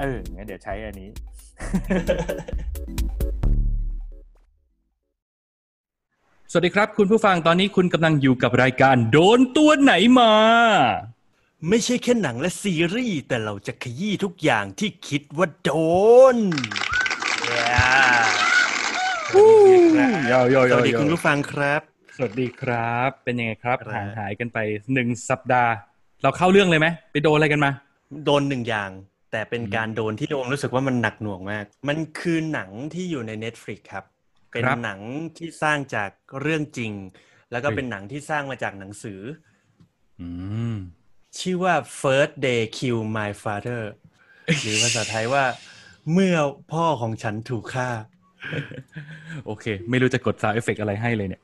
เอองั้นเดี๋ยวใช้อันนี้ สวัสดีครับ คุณผู้ฟังตอนนี้คุณกำลังอยู่กับรายการโดนตัวไหนมา ไม่ใช่แค่หนังและซีรีส์แต่เราจะขยี้ทุกอย่างที่คิดว่าโดนยาวยาวสวัสดีคุณผู้ฟังครับ สวัสดีครับ เป็นยังไงครับครับ ห่างหายกันไปหนึ่งสัปดาห์ เราเข้าเรื่องเลยไหมไปโดนอะไรกันมา โดนหนึ่งอย่าง แต่เป็นการโดนที่โดนรู้สึกว่ามันหนักหน่วงมาก มันคือหนังที่อยู่ใน Netflix ครับ เป็นครับหนังที่สร้างจากเรื่องจริง แล้วก็เฮ้ยเป็นหนังที่สร้างมาจากหนังสืออืมชื่อว่า First Day Kill My Father หรือภาษาไทยว่า เมื่อพ่อของฉันถูกฆ่า โอเค ไม่รู้จะกด sound effect อะไรให้เลยเนี่ย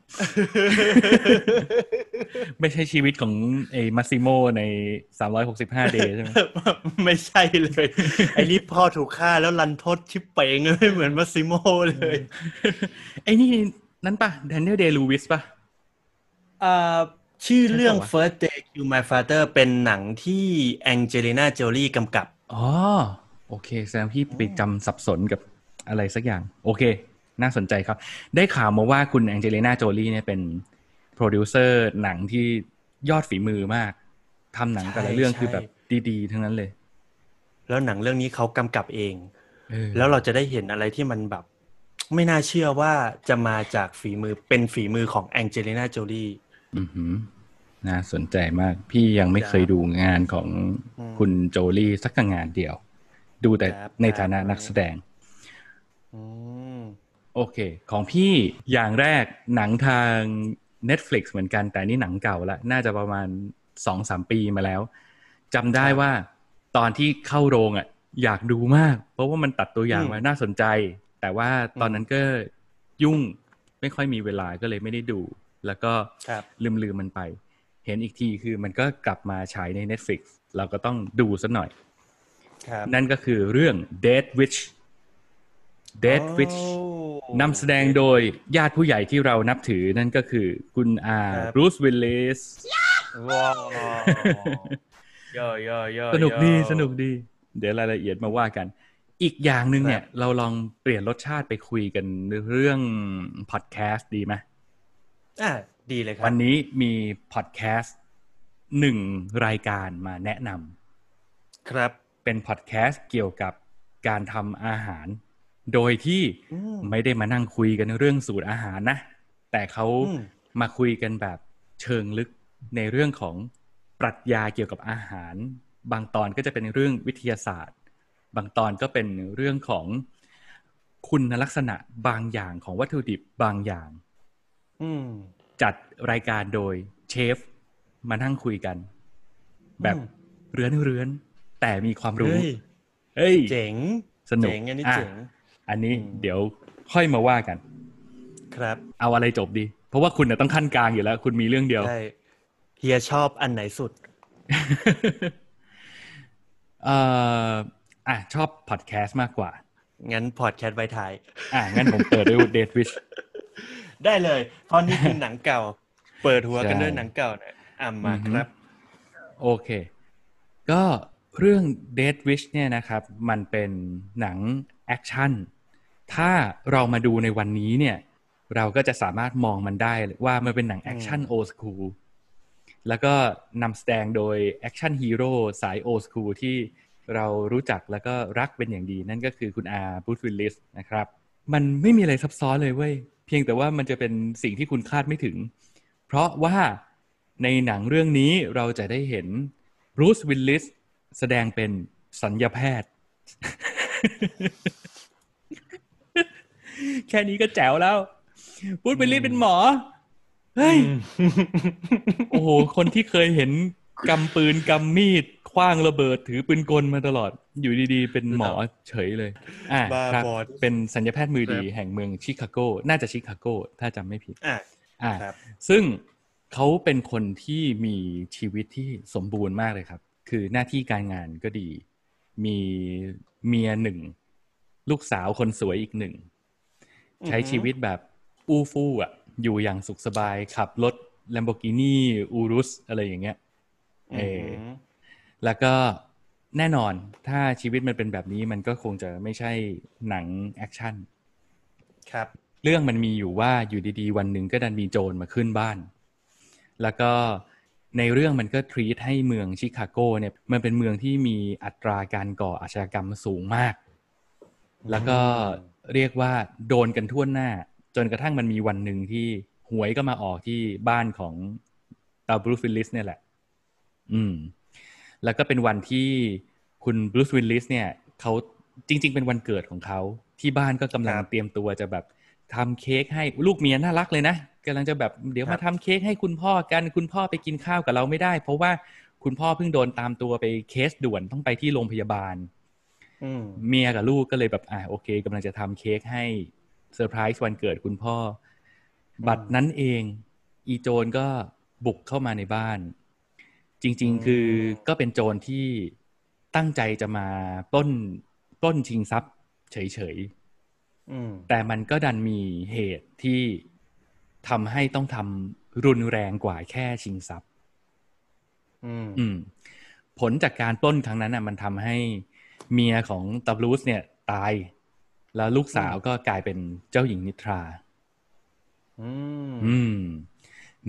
ไม่ใช่ชีวิตของไอ้มาซิโมใน365 Days ใช่ไหมไม่ใช่เลย ไอ้นี่พ่อถูกฆ่าแล้วรันทดชิบเป๋งไม่เหมือนมาซิโมเลย ไอ้นี่นั้นปะแดเนียลเดลูวิสปะอ่าชื่อเรื่องใช่ปะวะ First They Killed My Father เป็นหนังที่แองเจลิน่าโจลีกำกับ อ๋อ โอเคแสดงพี่ไปจำสับสนกับ อะไรสักอย่าง โอเค น่าสนใจครับ ได้ข่าวมาว่าคุณแองเจลิน่าโจลีเนี่ยเป็นโปรดิวเซอร์หนังที่ยอดฝีมือมากทำหนังแต่ละใช่เรื่องใช่คือแบบดีๆ ทั้งนั้นเลย แล้วหนังเรื่องนี้เขากำกับเองเออแล้วเราจะได้เห็นอะไรที่มันแบบ ไม่น่าเชื่อว่าจะมาจากฝีมือเป็นฝีมือของแองเจลิน่าโจลีอือหือน่าสนใจมาก พี่ยังไม่เคยดูงานของอืมคุณโจลี่สักงานเดียว ดูแต่ครับในฐานะครับนักแสดงอืม โอเค ของพี่อย่างแรกหนังทาง Netflix เหมือนกัน แต่นี่หนังเก่าละ น่าจะประมาณสองสามปีมาแล้วจำได้ครับว่าตอนที่เข้าโรงอะ อยากดูมาก เพราะว่ามันตัดตัวอย่างอืมมาน่าสนใจ แต่ว่าตอนนั้นก็ยุ่งไม่ค่อยมีเวลาก็เลยไม่ได้ดู แล้วก็ครับลืมลืมมันไป เห็นอีกทีคือมันก็กลับมาฉายใน Netflix เราก็ต้องดูสัหน่อยครับนั่นก็คือเรื่อง Dead Witch Dead Witch โอ้นำแสดงโดยญาติผู้ใหญ่ที่เรานับถือนั่นก็คือคุณอาครับบรูซวิลลิสว้าวย่อย่อย่สนุกดีย่อสนุกดี เดี๋ยวรายละเอียดมาว่ากัน อีกอย่างหนึ่งเนี่ยครับเราลองเปลี่ยนรสชาติไปคุยกันเรื่องพอดแคสต์ดีไหมอะดีเลยครับ วันนี้มีพอดแคสต์หนึ่งรายการมาแนะนำครับเป็นพอดแคสต์เกี่ยวกับการทำอาหาร โดยที่อืมไม่ได้มานั่งคุยกันเรื่องสูตรอาหารนะ แต่เขาอืมมาคุยกันแบบเชิงลึกในเรื่องของปรัชญาเกี่ยวกับอาหาร บางตอนก็จะเป็นเรื่องวิทยาศาสตร์ บางตอนก็เป็นเรื่องของคุณลักษณะบางอย่างของวัตถุดิบบางอย่างอืมจัดรายการโดยเชฟมานั่งคุยกัน แบบอืมเรือนเรือนๆแต่มีความรู้เฮ้ยเฮ้ยเจ๋งสนุกเจ๋งอันนี้อะเจ๋ง อันนี้อืมเดี๋ยวค่อยมาว่ากัน ครับ เอาอะไรจบดี เพราะว่าคุณน่ะต้องขั้นกลางอยู่แล้ว คุณมีเรื่องเดียวใช่เฮียชอบอันไหนสุดเอ่ออะชอบพอดแคสต์มากกว่า งั้นพอดแคสต์ไว้ท้าย อะ งั้นผมเปิดด้วย Death Wish ได้เลย เพราะนี่คือหนังเก่า เปิดหัวกันใช่ด้วยหนังเก่าหน่อยอะมาอือฮึครับ โอเค ก็เรื่อง Death Wish เนี่ยนะครับ มันเป็นหนัง แอคชั่นถ้าเรามาดูในวันนี้เนี่ย เราก็จะสามารถมองมันได้ว่ามันเป็นหนังแอคชั่น old schoolแล้วก็นำแสดงโดยแอคชั่นฮีโร่สาย old school ที่เรารู้จักแล้วก็รักเป็นอย่างดี นั่นก็คือคุณอาบรูซวิลลิสนะครับ มันไม่มีอะไรซับซ้อนเลยเว้ย เพียงแต่ว่ามันจะเป็นสิ่งที่คุณคาดไม่ถึง เพราะว่าในหนังเรื่องนี้เราจะได้เห็นบรูซวิลลิสแสดงเป็นศัลยแพทย์ แค่นี้ก็แจ๋วแล้วบรูซวิลลิสเป็นหมอ เฮ้ย โอ้โห คนที่เคยเห็นกำปืนกำมีดคว้างระเบิดถือปืนกลมาตลอด อยู่ดีๆ เป็นหมอเฉยเลย อ่าบ้าครับบอเป็นสัญญาแพทย์มือดีครับแห่งเมืองชิคาโก น่าจะชิคาโก ถ้าจำไม่ผิด อะอ่าครับซึ่งเขาเป็นคนที่มีชีวิตที่สมบูรณ์มากเลยครับ คือหน้าที่การงานก็ดี มีเมียหนึ่ง ลูกสาวคนสวยอีกหนึ่ง ใช้ชีวิตแบบอู้ฟู่อะ อยู่อย่างสุขสบายขับรถ Lamborghini Urus อะไรอย่างเงี้ยเออมแล้วก็แน่นอนถ้าชีวิตมันเป็นแบบนี้มันก็คงจะไม่ใช่หนังแอคชั่น ครับ เรื่องมันมีอยู่ว่าอยู่ดีๆ วันหนึ่งก็ดันมีโจรมาขึ้นบ้าน แล้วก็ ในเรื่องมันก็ treat ให้เมืองชิคาโกเนี่ยมันเป็นเมืองที่มีอัตราการก่ออาชญากรรมสูงมาก แล้วก็เรียกว่าโดนกันทั่วหน้า จนกระทั่งมันมีวันหนึ่งที่หวยก็มาออกที่บ้านของตาบรูซวิลลิสเนี่ยแหละ อืม แล้วก็เป็นวันที่คุณบรูซวิลลิสเนี่ยเขาจริง ๆ เป็นวันเกิดของเขา ที่บ้านก็กำลังครับเตรียมตัวจะแบบทำเค้กให้ลูกเมียน่ารักเลยนะ กำลังจะแบบเดี๋ยวครับมาทำเค้กให้คุณพ่อกัน คุณพ่อไปกินข้าวกับเราไม่ได้ เพราะว่าคุณพ่อเพิ่งโดนตามตัวไปเคสด่วนต้องไปที่โรงพยาบาลอืมเมียกับลูกก็เลยแบบอ่าโอเคกำลังจะทำเค้กให้เซอร์ไพรส์วันเกิดคุณพ่อ บัตรนั้นเอง อีโจรก็บุกเข้ามาในบ้าน จริง ๆ คือก็เป็นโจรที่ตั้งใจจะมาปล้นปล้นชิงทรัพย์เฉยอืมๆแต่มันก็ดันมีเหตุที่ ทำให้ต้องทำรุนแรงกว่าแค่ชิงทรัพย์อืมอืม ผลจากการปล้นครั้งนั้นน่ะ มันทำให้เมียของตับลูสเนี่ยตาย แล้วลูกสาวก็กลายเป็นเจ้าหญิงนิทราอืมอืม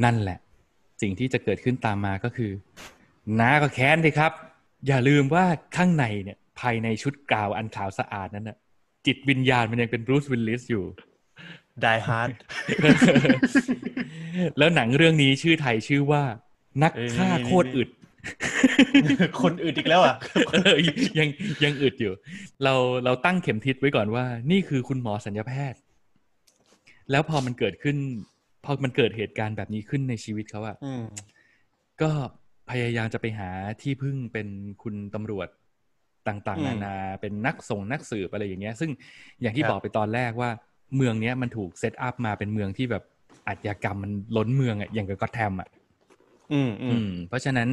นั่นแหละ สิ่งที่จะเกิดขึ้นตามมาก็คือน้าก็แค้นเลยครับ อย่าลืมว่าข้างในเนี่ย ภายในชุดกาวอันขาวสะอาดนั้นน่ะ จิตวิญญาณมันยังเป็นบรูซวิลลิสอยู่ Die Hard แล้วหนังเรื่องนี้ชื่อไทยชื่อว่า นักเอ้ยฆ่านี่โคตรอึด คนอึดอีกแล้วอะเออยังยังอึดอยู่ เราเราตั้งเข็มทิศไว้ก่อนว่า นี่คือคุณหมอศัลยแพทย์ แล้วพอมันเกิดขึ้น พอมันเกิดเหตุการณ์แบบนี้ขึ้นในชีวิตเขาอะอืมก็พยายามจะไปหาที่พึ่งเป็นคุณตำรวจต่างอืๆมนานา เป็นนักส่งนักสืบอะไรอย่างเงี้ย ซึ่งอย่างที่ครับบอกไปตอนแรกว่า เมืองเนี้ยมันถูกเซตอัพมาเป็นเมืองที่แบบอาชญากรรมมันล้นเมืองอะอย่างกับก็อตแทมอะอืมอือืมมเพราะฉะนั้น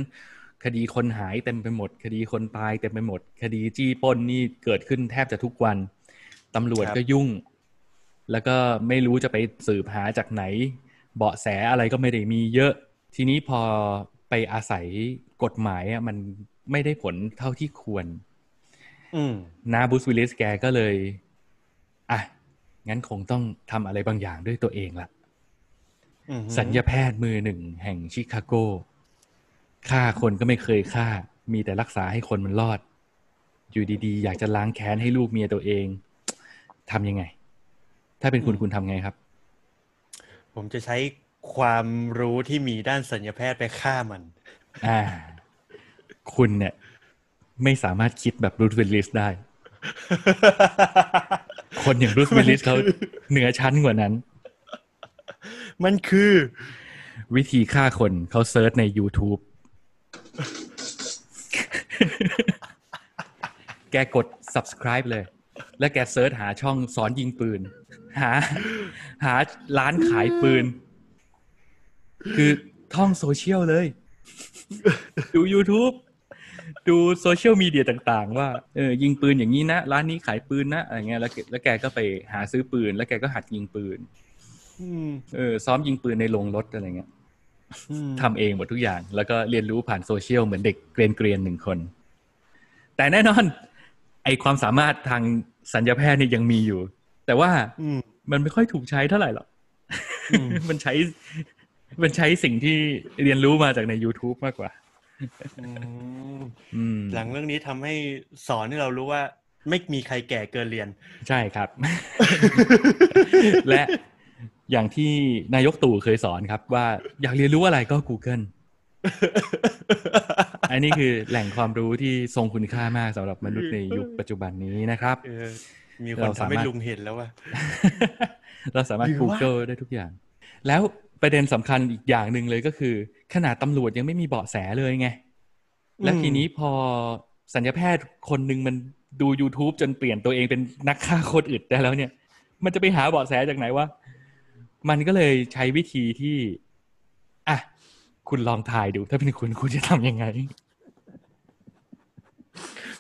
คดีคนหายเต็มไปหมด คดีคนตายเต็มไปหมด คดีจี้ปล้นนี่เกิดขึ้นแทบจะทุกวันตำรวจครับก็ยุ่ง แล้วก็ไม่รู้จะไปสืบหาจากไหน เบาะแสอะไรก็ไม่ได้มีเยอะ ทีนี้พอไปอาศัยกฎหมายอะมันไม่ได้ผลเท่าที่ควรอืมนาบูสวิลลิสแกก็เลยอะ งั้นคงต้องทำอะไรบางอย่างด้วยตัวเองละอืมสัญญาแพทย์มือหนึ่งแห่งชิคาโกฆ่าคนก็ไม่เคยฆ่า มีแต่รักษาให้คนมันรอด อยู่ดีๆ อยากจะล้างแค้นให้ลูกเมียตัวเองทำยังไง ถ้าเป็นคุณคุณทำไงครับ ผมจะใช้ความรู้ที่มีด้านศัลยแพทย์ไปฆ่ามัน อ่า คุณเนี่ย ไม่สามารถคิดแบบบรูซวิลลิสได้ คนอย่างบรูซวิลลิสเขาเหนือชั้นกว่านั้น มันคือ วิธีฆ่าคนเขา search ใน YouTube แกกด subscribe เลย แล้วแก search หาช่องสอนยิงปืน หา หาร้านขายปืน คือท่องโซเชียลเลย ดู YouTube ดูโซเชียลมีเดียต่างๆ ว่าเออยิงปืนอย่างนี้นะ ร้านนี้ขายปืนนะอะไรเงี้ยแล้วแกแล้วแกก็ไปหาซื้อปืน แล้วแกก็หัดยิงปืนอืมเออซ้อมยิงปืนในโรงรถอะไรเงี้ยอืมทำเองหมดทุกอย่าง แล้วก็เรียนรู้ผ่านโซเชียลเหมือนเด็กเกรียนเกรียนๆหนึ่งคน แต่แน่นอน ไอความสามารถทางสัญญาแพทย์เนี่ยยังมีอยู่ แต่ว่าอืมมันไม่ค่อยถูกใช้เท่าไหร่หรอกอืมมันใช้ มันใช้สิ่งที่เรียนรู้มาจากใน YouTube มากกว่าอืมอืม หลังเรื่องนี้ทำให้สอนให้เรารู้ว่า ไม่มีใครแก่เกินเรียน ใช่ครับ และอย่างที่นายกตู่เคยสอนครับว่าอยากเรียนรู้อะไรก็ Google อันนี้คือแหล่งความรู้ที่ทรงคุณค่ามากสำหรับมนุษย์ในยุคปัจจุบันนี้นะครับเออมีคนเราทำสามารถให้ลุงเห็นแล้วว่า เราสามารถหรือว่า Google ได้ทุกอย่าง แล้ว ประเด็นสำคัญอีกอย่างหนึ่งเลยก็คือ ขนาดตำรวจยังไม่มีเบาะแสเลยไง แล้วทีนี้พอสัญญาแพทย์คนหนึ่งมันดู YouTube จนเปลี่ยนตัวเองเป็นนักฆ่าโคตรอึดได้แล้วเนี่ย มันจะไปหาเบาะแสจากไหนวะมันก็เลยใช้วิธีที่ อะ คุณลองทายดู ถ้าเป็นคุณคุณจะทำยังไง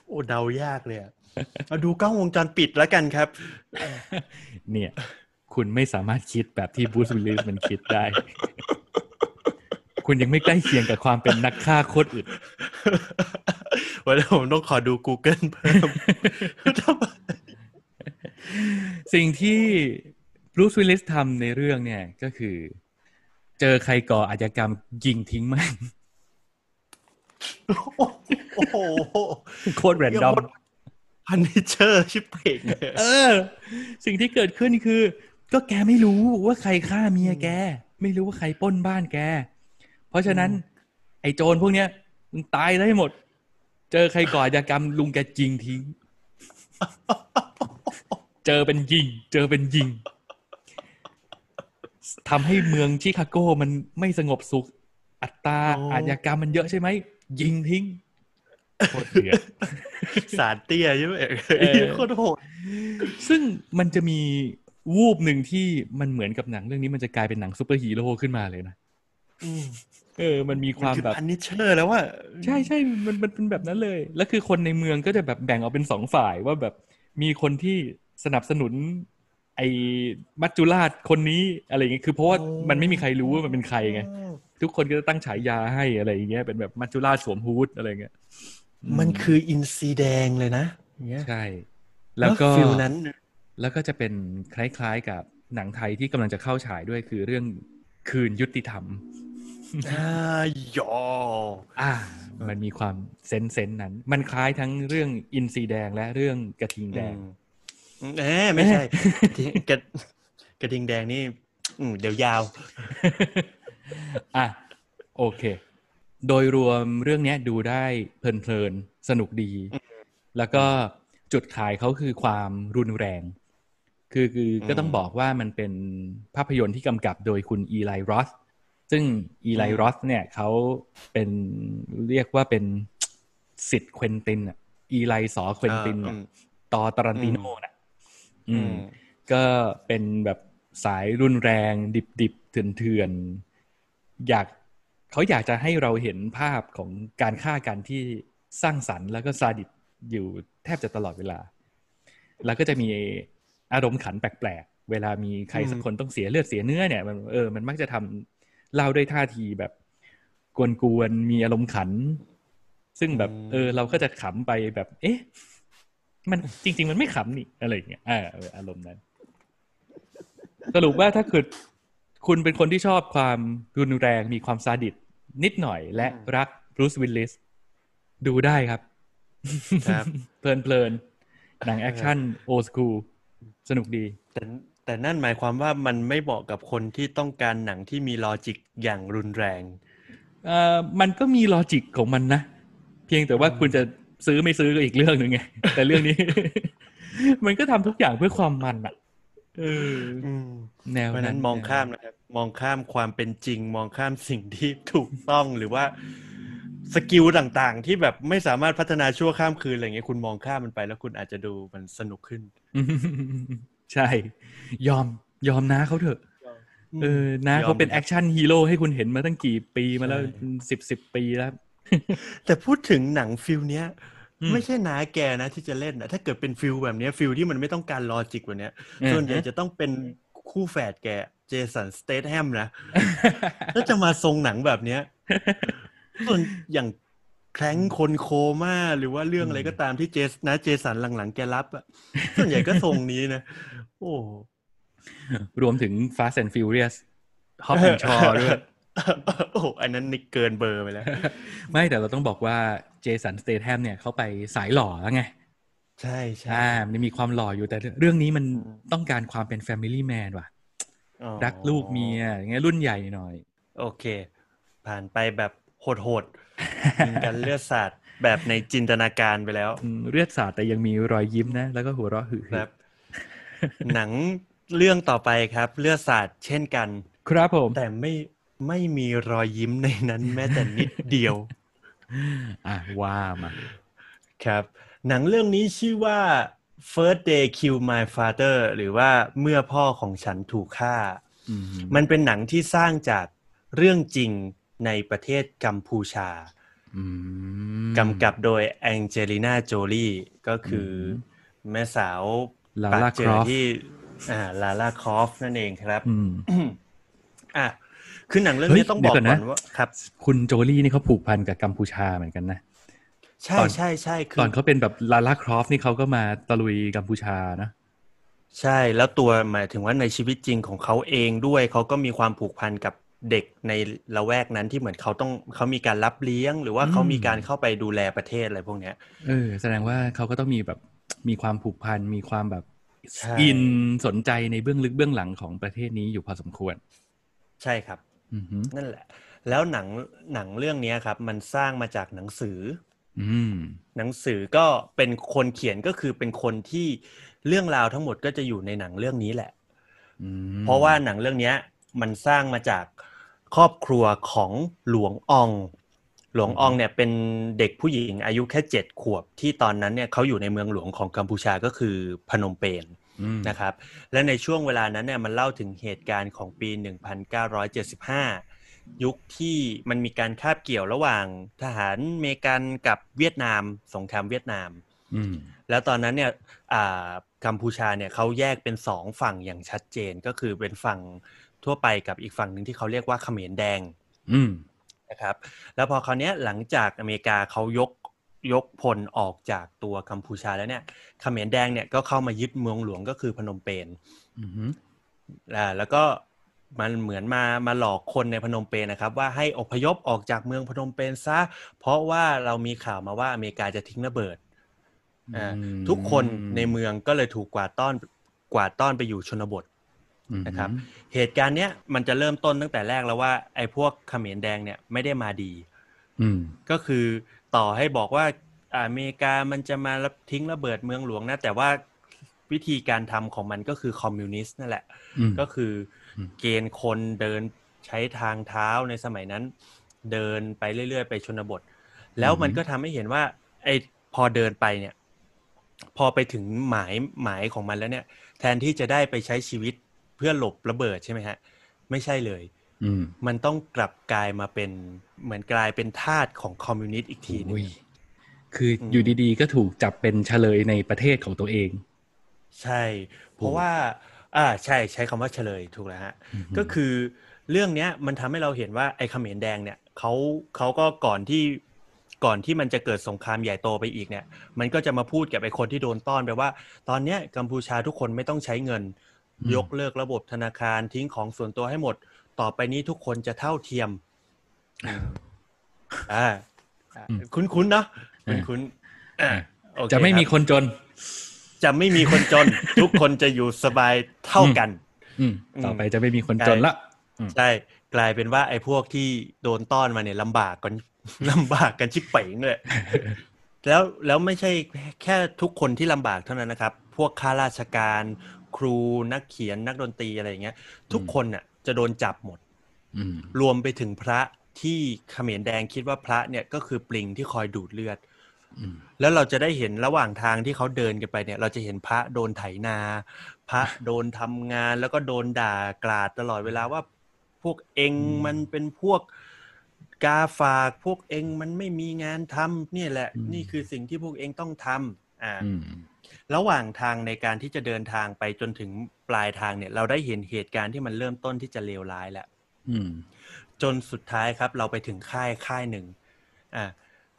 โอ้เดายากเลยอะเอาดูกล้องวงจรปิดแล้วกันครับ เนี่ย คุณไม่สามารถคิดแบบที่บูสวิลลิสมันคิดได้ คุณยังไม่ใกล้เคียงกับความเป็นนักฆ่าโคตรอึดวันนี้ผมต้องขอดู Google เพิ่มทำไมสิ่งที่บรูซวิลลิสทำในเรื่องเนี่ยก็คือ เจอใครก่ออาชญากรรมยิงทิ้งมันโอ้โหโคตร random Punisher ชิบเป่งเลยเออ สิ่งที่เกิดขึ้นคือ ก็แกไม่รู้ว่าใครฆ่าเมียแก ไม่รู้ว่าใครปล้นบ้านแก เพราะฉะนั้น ไอ้โจรพวกเนี้ยมึงตายได้หมด เจอใครก่ออาชญากรรมลุงแกยิงทิ้ง เจอเป็นยิง เจอเป็นยิงทำให้เมืองชิคาโกมันไม่สงบสุข อัตราอาชญากรรมมันเยอะใช่ไหม ยิงทิ้งโคตรเดือดศาลเตี้ยใช่ไหมเออโคตรโหดซึ่งมันจะมี วูบหนึ่งที่มันเหมือนกับหนังเรื่องนี้มันจะกลายเป็นหนังซูเปอร์ฮีโร่ขึ้นมาเลยนะเออ มันมีความแบบ Punisher แล้วว่า ใช่ใช่มันมันเป็นแบบนั้นเลย แล้วคือคนในเมืองก็จะแบบแบ่งออกเป็นสองฝ่ายว่าแบบมีคนที่สนับสนุน ไอ้มัจจุราชคนนี้อะไรอย่างเงี้ยคือเพราะว่ามันไม่มีใครรู้ว่ามันเป็นใครไงทุกคนก็จะตั้งฉายาให้อะไรอย่างเงี้ยเป็นแบบมัจจุราชสวมฮูดอะไรอย่างเงี้ยมันคืออินซีแดงเลยนะอย่างเงี้ยใช่ แล้วก็ฟิลนั้น แล้วก็จะเป็นคล้าย ๆกับหนังไทยที่กำลังจะเข้าฉายด้วยคือเรื่องคืนยุติธรรมอ่ายออ่า มันมีความเซนเซนนั้น มันคล้ายทั้งเรื่องอินซีแดงและเรื่องกระทิงแดงอืมเอ๊ะไม่ใช่กระกระทิงแดงนี่อืมเดี๋ยวยาว อะ โอเค โดยรวมเรื่องเนี้ยดูได้เพลินๆ สนุกดี แล้วก็จุดขายเขาคือความรุนแรง คือคือก็ต้องบอกว่ามันเป็นภาพยนตร์ที่กำกับโดยคุณอีไลรอสซึ่ง Eli Roth เนี่ยเขาเป็นเรียกว่าเป็นสิทธิ์เควินตินอะ Eli Roth เควนตินอะอ่าอืมต่อตารันติโนน่ะอืมอืมก็เป็นแบบสายรุนแรง ดิบดิบเถื่อนเถื่อนๆอยากเขาอยากจะให้เราเห็นภาพของการฆ่ากันที่สร้างสรรค์แล้วก็ซาดิสต์อยู่แทบจะตลอดเวลา แล้วก็จะมี อารมณ์ขันแปลกๆ เวลามีใครสักคนต้องเสียเลือดเสียเนื้อเนี่ยมันเออมันมักจะทำเล่าด้วยท่าทีแบบ กวนๆ มีอารมณ์ขัน ซึ่งแบบอืมเออ เราก็จะขำไปแบบ เอ๊ะ มันจริง ๆ มันไม่ขำนี่อะไรอย่างเงี้ยอ่าเอออารมณ์นั้น สรุปว่าถ้าเกิดคุณเป็นคนที่ชอบความรุนแรงมีความซาดิสต์นิดหน่อยและรักบรูซวิลลิสดูได้ครับครับเพลินเพลินๆหนังแอคชั่น old school สนุกดีแต่แต่นั่นหมายความว่ามันไม่เหมาะกับคนที่ต้องการหนังที่มี logic อย่างรุนแรงเอ่อมันก็มี logic ของมันนะ เพียงแต่ว่าคุณจะซื้อไม่ซื้อก็อีกเรื่องหนึ่งไง แต่เรื่องนี้ มันก็ทำทุกอย่างเพื่อความมันอะเอออืมแนวเพราะฉะนั้นั้นนมองข้ามนะครับ มองข้ามความเป็นจริง มองข้ามสิ่งที่ถูกต้องหรือว่า skill ต่างๆ ที่แบบไม่สามารถพัฒนาชั่วข้ามคืนอะไรเงี้ยคุณมองข้ามมันไปแล้วคุณอาจจะดูมันสนุกขึ้นอืมใช่ ยอมยอมนะเขาเถอะเออนะเขาเป็น action hero ให้คุณเห็นมาตั้งกี่ปีมาแล้วสิบสิบปีแล้ว แต่พูดถึงหนัง feel เนี้ยอืมไม่ใช่นาแกนะที่จะเล่นนะถ้าเกิดเป็น feel แบบเนี้ย feel ที่มันไม่ต้องการ logic แบบเนี้ยอืมส่วนใหญ่จะต้องเป็นคู่แฝดแกเจสันสเตทแฮมนะถ้าจะมาทรงหนังแบบเนี้ย ส่วนอย่าง Crank คนโคม่าหรือว่าเรื่องอะไรก็ตามที่เจสนะเจสันหลังๆแกรับอะส่วนใหญ่ก็ทรงนี้นะ โอ้รวมถึง Fast and Furious Hobbs and Shaw ด้วยโอ้อันนั้นนี่เกินเบอร์ไปแล้ว ไม่แต่เราต้องบอกว่าเจสันสเตทแฮมเนี่ยเขาไปสายหล่อแล้วไง ใช่ใช่อ่ามันมีความหล่ออยู่แต่เรื่องนี้มันอืมต้องการความเป็น Family Man ว่ะอ๋อรักลูกเมียอย่างเงี้ยรุ่นใหญ่หน่อย โอเค ผ่านไปแบบ โหดๆยิงกันเลือดสาดแบบในจินตนาการไปแล้วอืมเลือดสาดแต่ยังมีรอยยิ้มนะ แล้วก็หัวเราะหึ่ครับ หนังเรื่องต่อไปครับ เลือดสาดเช่นกัน ครับผม แต่ไม่ไม่มีรอยยิ้มในนั้นแม้แต่นิดเดียว อะว่ามาครับ หนังเรื่องนี้ชื่อว่า First Day Kill My Father หรือว่าเมื่อพ่อของฉันถูกฆ่าอืมมันเป็นหนังที่สร้างจากเรื่องจริง ในประเทศกัมพูชาอืมกำกับโดยแองเจลิน่าโจลีก็คืออแม่สาวลาปากล่าเจครออฟที่อ่าลาล่าครอฟนั่นเองครับอืมอะคือหนังเรื่องเฮ้ยนี้ต้องบอกเดี๋ยวก่ก่ออนนนะว่าครับ คุณโจลี่นี่เขาผูกพันกับกัมพูชาเหมือนกันนะ ใช่ตอนใช่ใช่คืตออนเขาเป็นแบบลาล่าครอฟนี่เขาก็มาตะลุยกัมพูชานะใช่แล้วตัวหมายถึงว่าในชีวิตจริงของเขาเองด้วยเขาก็มีความผูกพันกับ เด็กในละแวกนั้นที่เหมือนเขาต้องเขามีการรับเลี้ยง หรือว่าเขามีการเข้าไปดูแลประเทศอะไรพวกเนี้ยเออแสดงว่าเขาก็ต้องมีแบบมีความผูกพันมีความแบบใช่อินสนใจในเบื้องลึกเบื้องหลังของประเทศนี้อยู่พอสมควร ใช่ครับอือหือนั่นแหละ แล้วหนังหนังเรื่องนี้ครับ มันสร้างมาจากหนังสืออืมหนังสือก็เป็นคนเขียนก็คือเป็นคนที่เรื่องราวทั้งหมดก็จะอยู่ในหนังเรื่องนี้แหละอืมเพราะว่าหนังเรื่องเนี้ยมันสร้างมาจาก ครอบครัวของหลวงออง หลวงอองเนี่ยเป็นเด็กผู้หญิงอายุแค่เจ็ดขวบที่ตอนนั้นเนี่ยเขาอยู่ในเมืองหลวงของกัมพูชาก็คือพนมเปญอืมนะครับ และในช่วงเวลานั้นเนี่ยมันเล่าถึงเหตุการณ์ของปี 1975 ยุคที่มันมีการคาบเกี่ยวระหว่างทหารอเมริกันกับเวียดนาม สงครามเวียดนามอืมแล้วตอนนั้นเนี่ยอ่ากัมพูชาเนี่ยเขาแยกเป็นสองฝั่งอย่างชัดเจนก็คือเป็นฝั่ง ทั่วไปกับอีกฝั่งหนึ่งที่เขาเรียกว่าเขมรแดง อืมนะครับ แล้วพอคราวเนี้ยหลังจากอเมริกาเขายกยกพลออกจากตัวกัมพูชาแล้วเนี่ยเขมรแดงเนี่ยก็เข้ามายึดเมืองหลวงก็คือพนมเปญอือหืออ่าแล้วก็มันเหมือนมามาหลอกคนในพนมเปญนะครับ ว่าให้อพยพออกจากเมืองพนมเปญซะ เพราะว่าเรามีข่าวมาว่าอเมริกาจะทิ้งระเบิดอ่าอืมทุกคนในเมืองก็เลยถูกกวาดต้อนกวาดต้อนไปอยู่ชนบทอืม นะครับเหตุการณ์เนี้ยมันจะเริ่มต้นตั้งแต่แรกแล้วว่าไอ้พวกเขมรแดงเนี่ยไม่ได้มาดีอืมก็คือต่อให้บอกว่าอ่าอเมริกามันจะมารับทิ้งระเบิดเมืองหลวงนะ แต่ว่าวิธีการทำของมันก็คือคอมมิวนิสต์นั่นแหละอืมก็คืออมเกณฑ์คนเดินใช้ทางเท้าในสมัยนั้น เดินไปเรื่อยๆ ไปชนบท แล้วมันก็ทำให้เห็นว่า ไอ้พอเดินไปเนี่ย พอไปถึงหมายหมายของมันแล้วเนี่ย แทนที่จะได้ไปใช้ชีวิต เพื่อหลบระเบิดใช่ไหมฮะ ไม่ใช่เลยอืมมันต้องกลับกลายมาเป็นเหมือนกลายเป็นทาสของคอมมิวนิสต์อีกทีหนึงอุ้ยคืออมอยู่ดีๆ ก็ถูกจับเป็นเฉลยในประเทศของตัวเอง ใช่ เพราะว่า อ่าใช่ใช้คำว่าเฉลยถูกแล้วฮะอืมก็คือเรื่องเนี้ยมันทำให้เราเห็นว่าไอ้เขมรแดงเนี่ยเขาเขาก็ก่อนที่ก่อนที่มันจะเกิดสงครามใหญ่โตไปอีกเนี่ย มันก็จะมาพูดกับไอ้คนที่โดนต้อนไปว่า ตอนเนี้ยกัมพูชาทุกคนไม่ต้องใช้เงิน ยกเลิกระบบธนาคารทิ้งของส่วนตัวให้หมด ต่อไปนี้ทุกคนจะเท่าเทียมอ่าอ่าคุ้นๆเนาะคุ้นๆอ่าโอเคจะไม่มีรับคนจน จะไม่มีคนจน ทุกคนจะอยู่สบายเท่ากันอืมต่อไปจะไม่มีคนจนละอืมใช่กลายเป็นว่าไอ้พวกที่โดนต้อนมาเนี่ยลำบากกันลำบากกันชิบเป๋งเลยแล้วแล้วไม่ใช่แค่ทุกคนที่ลำบากเท่านั้นนะครับ พวกข้าราชการ ครูนักเขียนนักดนตรีอะไรอย่างเงี้ย ทุกคนน่ะ จะโดนจับหมดอืมรวมไปถึงพระที่เขมรแดงคิดว่าพระเนี่ยก็คือปลิงที่คอยดูดเลือดอืมแล้วเราจะได้เห็นระหว่างทางที่เขาเดินกันไปเนี่ย เราจะเห็นพระโดนไถนา พระโดนทำงาน แล้วก็โดนด่ากราดตลอดเวลาว่า พวกเองมันเป็นพวกกาฝากพวกเองมันไม่มีงานทำเนี่ยแหละ นี่คือสิ่งที่พวกเองต้องทำอ่าอืม ระหว่างทางในการที่จะเดินทางไปจนถึงปลายทางเนี่ย เราได้เห็นเหตุการณ์ที่มันเริ่มต้นที่จะเลวร้ายแล้วอืมจนสุดท้ายครับ เราไปถึงค่ายค่ายหนึ่งอ่า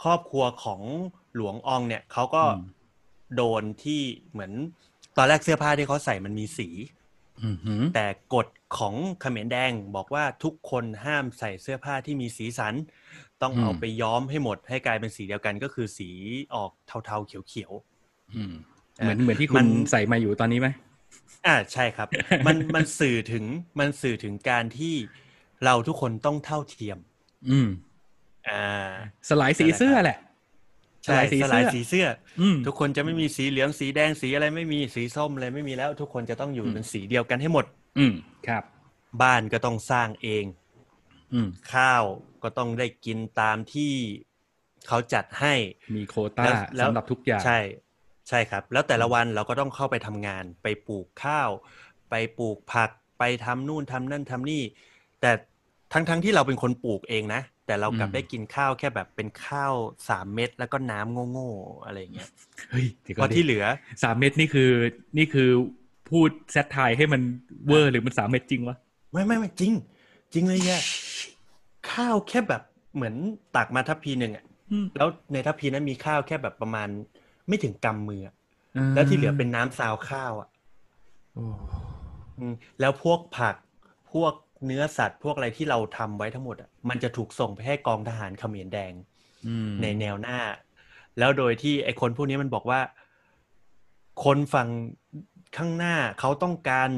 ครอบครัวของหลวงอองเนี่ยเขาก็อืมโดนที่เหมือนตอนแรกเสื้อผ้าที่เขาใส่มันมีสีอืมหืมแต่กฎของเขมรแดงบอกว่าทุกคนห้ามใส่เสื้อผ้าที่มีสีสัน ต้องเอาไปย้อมให้หมดให้กลายเป็นสีเดียวกันก็คือสีออกเทาๆเขียวอืม เหมือนเหมือนที่คุมัณนใส่มาอยู่ตอนนี้ไหมๆอ่าใช่ครับ มันมันสื่อถึงมันสื่อถึงการที่เราทุกคนต้องเท่าเทียม อืม อ่า สลายสีเสื้อแหละใช่สลายสีเสื้ออืมทุกคนจะไม่มีสีเหลืองสีแดงสีอะไรไม่มีสีส้มอะไรไม่มีแล้ว ทุกคนจะต้องอยู่อืมเป็นสีเดียวกันให้หมด อืมครับ บ้านก็ต้องสร้างเอง อืมข้าวก็ต้องได้กินตามที่เขาจัดให้มีโควต้าแล้วแล้วสำหรับทุกอย่างใช่ ใช่ครับ แล้วแต่ละวันเราก็ต้องเข้าไปทำงาน ไปปลูกข้าว ไปปลูกผัก ไปทำนู่นทำนั่นทำนี่ แต่ทั้งทั้งที่เราเป็นคนปลูกเองนะ แต่เรากลับอืมได้กินข้าวแค่แบบเป็นข้าวสามเม็ดแล้วก็น้ำโง่ๆอะไรอย่างเงี้ยเฮ้ยเดี๋ยวเพก่อนราะดิที่เหลือสามเม็ดนี่คือนี่คือพูดแซทไทายให้มันเวอร์หรือมันสามเม็ดจริงวะไม่ไม่ไม่จริง จริงเลยแย่ข้าวแค่แบบเหมือนตักมาทัพพีหนึ่งอะอืมแล้วในทัพพีนั้นมีข้าวแค่แบบประมาณ ไม่ถึงกำมืออะาแล้วที่เหลือเป็นน้ำซาวข้าวอะโอ้อืมแล้วพวกผักพวกเนื้อสัตว์พวกอะไรที่เราทำไว้ทั้งหมดอะมันจะถูกส่งไปให้กองทหารเขมรแดงอืมในแนวหน้า แล้วโดยที่ไอ้คนพวกนี้มันบอกว่า คนฝั่งข้างหน้าเขาต้องการ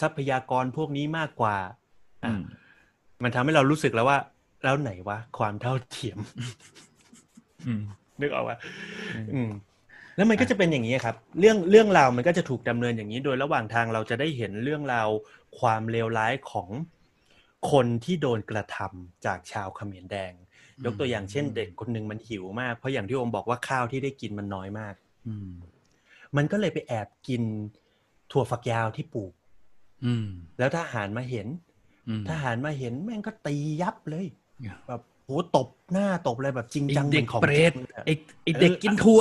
ทรัพยากรพวกนี้มากกว่าอือะมมันทำให้เรารู้สึกแล้วว่า แล้วไหนวะความเท่าเทียมอืมนึกออกว่าอืมอืม แล้วมันก็จะเป็นอย่างนี้ครับ เรื่องเรื่องราวมันก็จะถูกดำเนินอย่างนี้ โดยระหว่างทางเราจะได้เห็นเรื่องราวความเลวร้ายของคนที่โดนกระทำจากชาวเขมรแดง ยกตัวอย่างเช่น เด็กคนหนึ่งมันหิวมาก เพราะอย่างที่โอมบอกว่าข้าวที่ได้กินมันน้อยมาก อืมมันก็เลยไปแอบกินถั่วฝักยาวที่ปลูก อืม แล้วทหารมาเห็นอืมทหารมาเห็นแม่งก็ตียับเลยเนี่ยแบบโหตบหน้าตบอะไรแบบจริงไอจังเด็กหมือนของเปรตจงอะไอไอเด็กกินทัว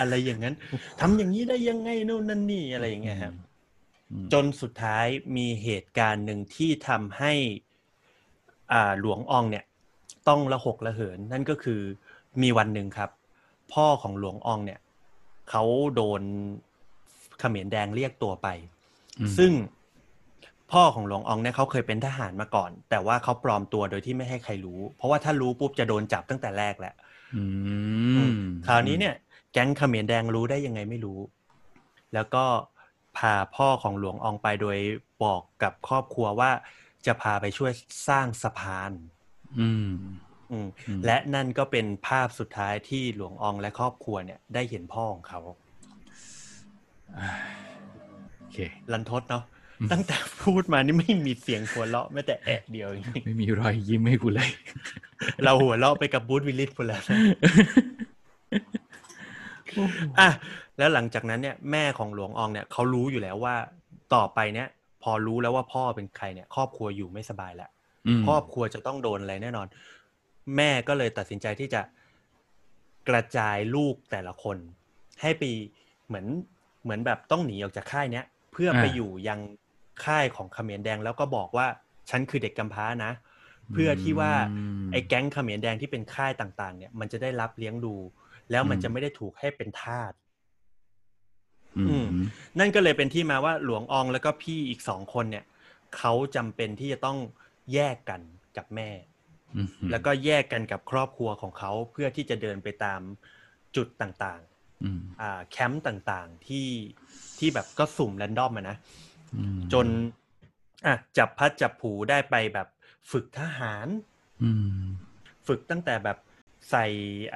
อะไรอย่างนั้นทำอย่างนี้ได้ยังไงนู่นนั่นนี่อะไรอย่างเงี้ยครับอืมจนสุดท้ายมีเหตุการณ์หนึ่งที่ทำให้อ่าหลวงอองเนี่ย ต้องละหกละเหิน นั่นก็คือมีวันหนึ่งครับ พ่อของหลวงอองเนี่ยเขาโดนเขมรแดงเรียกตัวไปอืมซึ่งพ่อของหลวงอองเนี่ยเขาเคยเป็นทหารมาก่อน แต่ว่าเขาปลอมตัวโดยที่ไม่ให้ใครรู้ เพราะว่าถ้ารู้ปุ๊บจะโดนจับตั้งแต่แรกแหละอืมคราวนี้เนี่ย แก๊งเขมรแดงรู้ได้ยังไงไม่รู้ แล้วก็พาพ่อของหลวงอองไปโดยบอกกับครอบครัวว่าจะพาไปช่วยสร้างสะพาน อืม อืมอืมและนั่นก็เป็นภาพสุดท้ายที่หลวงอองและครอบครัวเนี่ย ได้เห็นพ่อของเขาโอเค ลันทดเนาะอืมตั้งแต่พูดมานี่ไม่มีเสียงหัวเราะแม้แต่แอะเดียวจริงไม่มีรอยยิ้มให้กูเลยๆเราหัวเราะไปกับบูธวิลลิสพูดแล้วนะ อะแล้วหลังจากนั้นเนี่ยแม่ของหลวงอองเนี่ยเขารู้อยู่แล้วว่าต่อไปเนี่ย พอรู้แล้วว่าพ่อเป็นใครเนี่ย ครอบครัวอยู่ไม่สบายแล้วมครอบครัวจะต้องโดนอะไรแน่นอน แม่ก็เลยตัดสินใจที่จะกระจายลูกแต่ละคน ให้ไปเหมือนเหมือนแบบต้องหนีออกจากค่ายเนี้ยเพื่อไปอยู่ยังค่ายของเขมรแดงแล้วก็บอกว่าฉันคือเด็กกำพร้านะ เพื่อที่ว่ามไอ้แก๊งเขมรแดงที่เป็นค่ายต่าง ๆ เนี่ย มันจะได้รับเลี้ยงดู แล้วมันอืมจะไม่ได้ถูกให้เป็นทาสอือืมมนั่นก็เลยเป็นที่มาว่าหลวงอองแล้วก็พี่อีกสองคนเนี่ย เขาจำเป็นที่จะต้องแยกกันกับแม่อืมแล้วก็แยกกันกับครอบครัวของเขาเพื่อที่จะเดินไปตามจุดต่างอืมๆอ่าแคมป์ต่างๆที่ที่แบบก็สุ่มแรนดอมอะนะอืมจนอะจับพัดจับผูได้ไปแบบฝึกทหารอืมฝึกตั้งแต่แบบ ใส่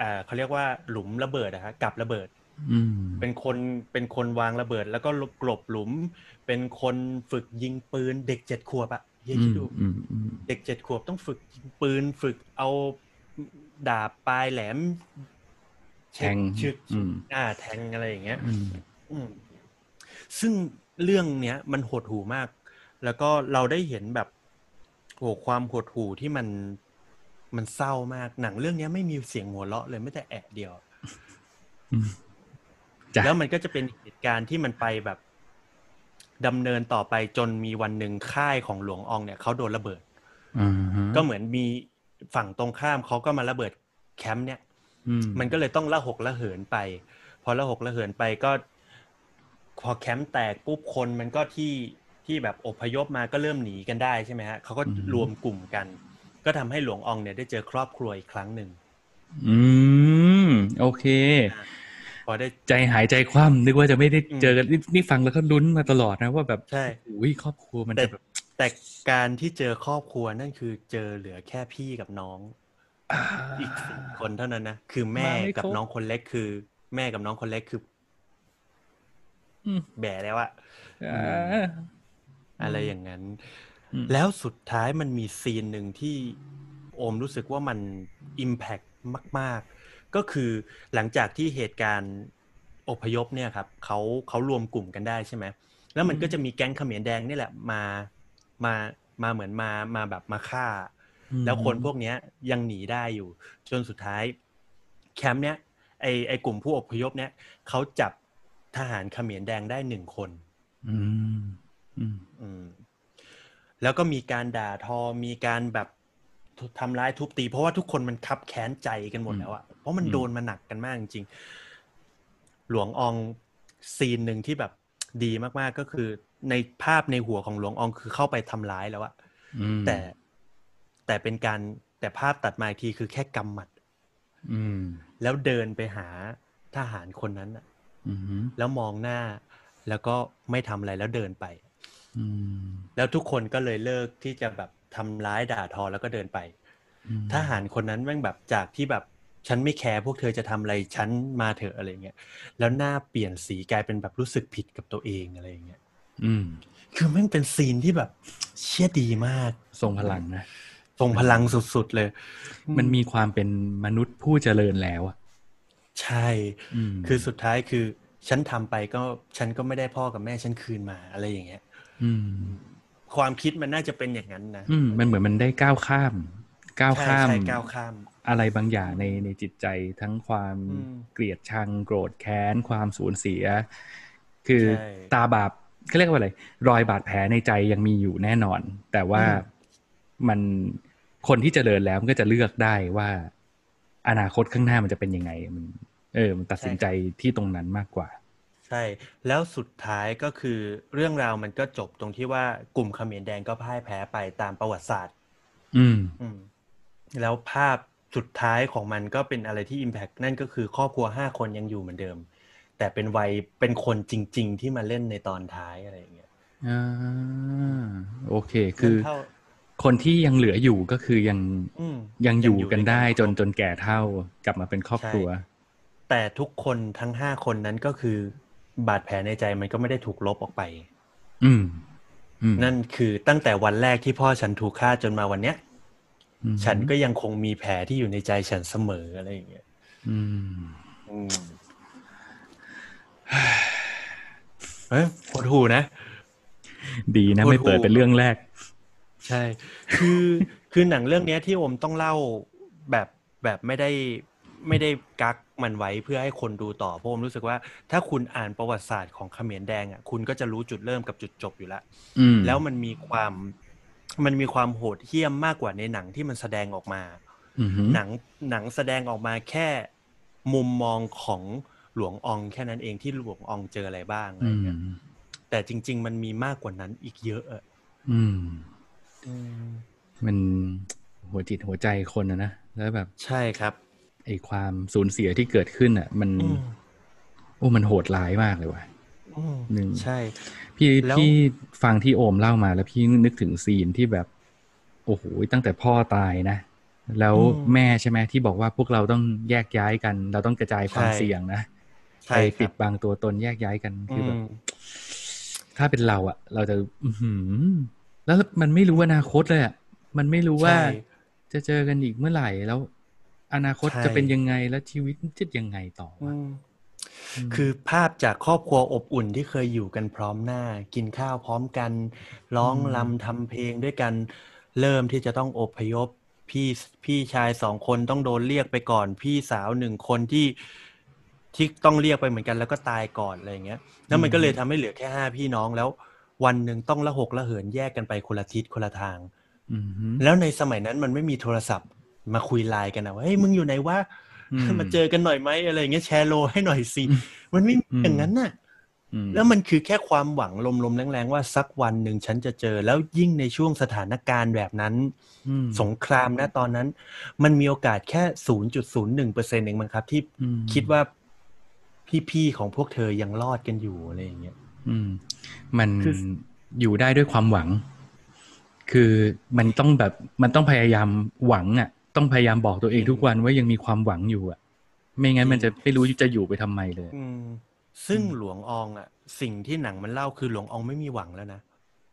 อ่าเขาเรียกว่าหลุมระเบิดอะฮะกับระเบิดอืมเป็นคนเป็นคนวางระเบิด แล้วก็กลบหลุม เป็นคนฝึกยิงปืน เด็กเจ็ดขวบอะเฮียคิดดูอืมอืมเด็กเจ็ดขวบต้องฝึกยิงปืนฝึกเอาดาบปลายแหลมแทงชึกอืมอ่า แทงอะไรอย่างเงี้ยอืมอืมซึ่งเรื่องเนี้ย มันหดหูมาก แล้วก็เราได้เห็นแบบโอ้ความหดหูที่มัน มันเศร้ามากหนังเรื่องเนี้ยไม่มีเสียงหัวเราะเลยไม่แต่แอะเดียวอืมจ้ะแล้วมันก็จะเป็นเหตุการณ์ที่มันไปแบบดำเนินต่อไปจนมีวันหนึ่งค่ายของหลวงอองเนี่ยเขาโดนระเบิดอ่าฮะก็เหมือนมีฝั่งตรงข้ามเขาก็มาระเบิดแคมป์เนี่ยอืมันก็เลยต้องละหกละเหินไป พอละหกละเหินไปก็ พอแคมป์แตกปุ๊บคนมันก็ที่ที่แบบอพยพมาก็เริ่มหนีกันได้ใช่ไหมฮะเขาก็รวมกลุ่มกัน ก็ทำให้หลวงอองเนี่ยได้เจอครอบครัวอีกครั้งหนึ่ง อืม โอเค พอได้ใจหายใจคว่ำนึกว่าจะไม่ได้อืมเจอกันนี่นี่ฟังแล้วก็ลุ้นมาตลอดนะว่าแบบใช่อุ้ยครอบครัวมันแต่จะแบบแต่การที่เจอครอบครัวนั่นคือเจอเหลือแค่พี่กับน้องอ่าอีกสี่คนเท่านั้นนะคือแม่มาไม่กับครบน้องคนเล็กคือ แม่กับน้องคนเล็กคืออืมแบ่แล้วอะอ่าอะไรอย่างนั้นอืม แล้วสุดท้ายมันมีซีนหนึ่งที่โอมรู้สึกว่ามันอิมแพ t มาก ๆ ก็คือหลังจากที่เหตุการณ์อพยพเนี่ยครับเขาเขารวมกลุ่มกันได้ใช่ไหมแล้วมันก็จะมีแก๊งเขมรแดงนี่แหละมามามาเหมือนมามาแบบมาฆ่า แล้วคนพวกเนี้ยยังหนีได้อยู่ จนสุดท้ายแคมป์เนี้ยไอไอกลุ่มผู้อพยพเนี้ยเขาจับทหารเขมรแดงได้หนึ่งคน อืมอืมอืม แล้วก็มีการด่าทอมีการแบบทำร้ายทุบตี เพราะว่าทุกคนมันคับแค้นใจกันหมดแล้วอะเพราะมันโดนมาหนักกันมากจริงๆหลวงอองซีนหนึ่งที่แบบดีมากๆก็คือในภาพในหัวของหลวงอองคือเข้าไปทำร้ายแล้วอะอืมแต่แต่เป็นการแต่ภาพตัดมาอีกทีคือแค่กำหมัดอืมแล้วเดินไปหาทหารคนนั้นอะอืมแล้วมองหน้าแล้วก็ไม่ทำอะไรแล้วเดินไปอืม แล้วทุกคนก็เลยเลิกที่จะแบบทำร้ายด่าทอแล้วก็เดินไปอืมทหารคนนั้นแม่งแบบจากที่แบบฉันไม่แคร์พวกเธอจะทำอะไรฉันมาเถอะอะไรเงี้ยแล้วหน้าเปลี่ยนสีกลายเป็นแบบรู้สึกผิดกับตัวเองอะไรเงี้ยอืม คือแม่งเป็นซีนที่แบบเชี่ยดีมากทรงพลังนะทรงพลังสุดๆเลย มันมีความเป็นมนุษย์ผู้เจริญแล้วอะใช่อืมคือสุดท้ายคือ ฉันทำไปก็ฉันก็ไม่ได้พ่อกับแม่ฉันคืนมาอะไรอย่างเงี้ยอืม ความคิดมันน่าจะเป็นอย่างนั้นนะอืมมันเหมือนมันได้ก้าวข้าม ก้าวใช่ข้ามใช่ก้าวข้าม อะไรบางอย่างในในจิตใจทั้งความอืมเกลียดชังโกรธแค้นความสูญเสีย คือใช่ตาบาปเขาเรียกว่าอะไรรอยบาดแผลในใจยังมีอยู่แน่นอน แต่ว่ามันคนที่เจริญแล้วมันก็จะเลือกได้ว่า อนาคตข้างหน้ามันจะเป็นยังไงมัน เออ มันตัดสินใจที่ตรงนั้นมากกว่าใช่แล้วสุดท้ายก็คือเรื่องราวมันก็จบตรงที่ว่ากลุ่มเขมรแดงก็พ่ายแพ้ไปตามประวัติศาสตร์ อืมอืมแล้วภาพสุดท้ายของมันก็เป็นอะไรที่ Impact นั่นก็คือครอบครัวห้าคนยังอยู่เหมือนเดิม แต่เป็นวัยเป็นคนจริง ๆ ที่มาเล่นในตอนท้ายอะไรอย่างเงี้ยอ่าโอเคคือเท่าคนที่ยังเหลืออยู่ก็คือยังอืมยังอยู่กันด้วยได้จนครบจนแก่เท่ากลับมาเป็นครอบครัว แต่ทุกคนทั้งห้าคนนั้นก็คือ บาดแผลในใจมันก็ไม่ได้ถูกลบออกไปอืมอืมนั่นคือตั้งแต่วันแรกที่พ่อฉันถูกฆ่าจนมาวันเนี้ยอืมฉันก็ยังคงมีแผลที่อยู่ในใจฉันเสมออะไรอย่างเงี้ยอืมอืมเฮ้ยโคตรหูนะ ดีนะโคตรไม่เปิดโหดเป็นเรื่องแรก ใช่ คือคือหนังเรื่องเนี้ยที่โอมต้องเล่าแบบแบบไม่ได้ไม่ได้กัก มันไว้เพื่อให้คนดูต่อเพราะผมรู้สึกว่า ถ้าคุณอ่านประวัติศาสตร์ของเขมรแดงอะคุณก็จะรู้จุดเริ่มกับจุดจบอยู่แล้วอืมแล้วมันมีความมันมีความโหดเหี้ยมมากกว่าในหนังที่มันแสดงออกมาอืมหนังหนังแสดงออกมาแค่มุมมองของหลวงอองแค่นั้นเองที่หลวงอองเจออะไรบ้างอะไรอืมเงี้ยแต่จริง ๆ มันมีมากกว่านั้นอีกเยอะอะอืมมันหัวจิตหัวใจคนนะนะแล้วแบบ ใช่ครับ ไอ้ความสูญเสียที่เกิดขึ้นอะ มันอืมโอ้มันโหดร้ายมากเลยว่ะอืมหนึ่งใช่ พี่แล้วพี่ฟังที่โอมเล่ามาแล้วพี่นึกถึงซีนที่แบบ โอ้โหตั้งแต่พ่อตายนะ แล้วแม่ใช่ไหมที่บอกว่าพวกเราต้องแยกย้ายกัน เราต้องกระจายความเสี่ยงนะใช่ไปคปิรัดบบังตัวตนแยกย้ายกันคือแบบอืมถ้าเป็นเราอะเราจะอือหือแล้วมันไม่รู้อนาคตเลยอะมันไม่รู้ว่าใช่จะเจอกันอีกเมื่อไหร่แล้ว อนาคตใช่จะเป็นยังไงแล้วชีวิตจะยังไงต่ออืวะมคือภาพจากครอบครัวอบอุ่นที่เคยอยู่กันพร้อมหน้า กินข้าวพร้อมกัน ร้องรำทำเพลงด้วยกัน เริ่มที่จะต้องอพยพ พี่พี่ชายสองคนต้องโดนเรียกไปก่อน พี่สาวหนึ่งคนที่ที่ต้องเรียกไปเหมือนกันแล้วก็ตายก่อนอะไรอย่างเงี้ยแล้วมันก็เลยทำให้เหลือแค่ห้าพี่น้องแล้ว วันหนึ่งต้องละหกละเหินแยกกันไปคนละทิศคนละทางอือหือแล้วในสมัยนั้นมันไม่มีโทรศัพท์ มาคุยไลน์กันนะว่าเฮ้ยมึงอยู่ไหนวะอืมมาเจอกันหน่อยไหมอะไรอย่างเงี้ยแชร์โลให้หน่อยสิมันไม่มีอืมอย่างนั้นน่ะอืมแล้วมันคือแค่ความหวังลมๆแรงๆว่าสักวันหนึ่งฉันจะเจอ แล้วยิ่งในช่วงสถานการณ์แบบนั้นอืมสงครามนะตอนนั้น มันมีโอกาสแค่ศูนย์จุดศูนย์หนึ่งเปอร์เซ็นต์เองมั้งครับ ที่อืมคิดว่าพี่ๆของพวกเธอยังรอดกันอยู่อะไรอย่างเงี้ยอืมมันคืออยู่ได้ด้วยความหวัง คือมันต้องแบบมันต้องพยายามหวังอะ ต้องพยายามบอกตัวเองทุกวันว่ายังมีความหวังอยู่อะ ไม่งั้นมันจะไม่รู้จะอยู่ไปทำไมเลย อืมซึ่งหลวงอองอะ สิ่งที่หนังมันเล่าคือหลวงอองไม่มีหวังแล้วนะ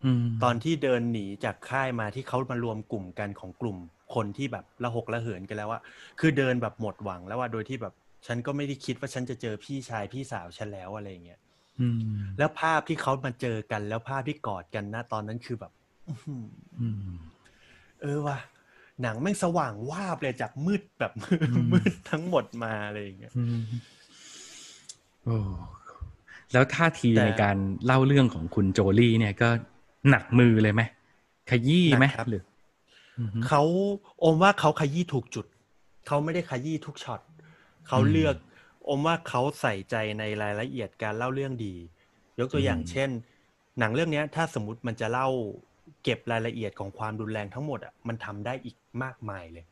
อืมตอนที่เดินหนีจากค่ายมาที่เขามารวมกลุ่มกันของกลุ่ม คนที่แบบระหกระเหินกันแล้วว่าคือเดินแบบหมดหวังแล้วว่าโดยที่แบบ ฉันก็ไม่ได้คิดว่าฉันจะเจอพี่ชายพี่สาวฉันแล้วอะไรอย่างเงี้ยอืมแล้วภาพที่เขามาเจอกันแล้วภาพที่กอดกันนะตอนนั้นคือแบบอื้อหืออืมเออว่ะ หนังแม่งสว่างวาบเลยจากมืดแบบมมืดทั้งหมดมาอะไรอย่างเงี้ยอืมโอ้แล้วท่าทีแต่ในการเล่าเรื่องของคุณโจลี่เนี่ยก็หนักมือเลยไหมขยี้ไหมหนักครับหรืออือฮึเขาอมว่าเขาขยี้ถูกจุด เขาไม่ได้ขยี้ทุกช็อตเขาอืมเลือก อมว่าเขาใส่ใจในรายละเอียดการเล่าเรื่องดี ยกตัวอย่างอืมเช่น หนังเรื่องเนี้ยถ้าสมมติมันจะเล่า เก็บรายละเอียดของความรุนแรงทั้งหมดอะมันทำได้อีกมากมายเลย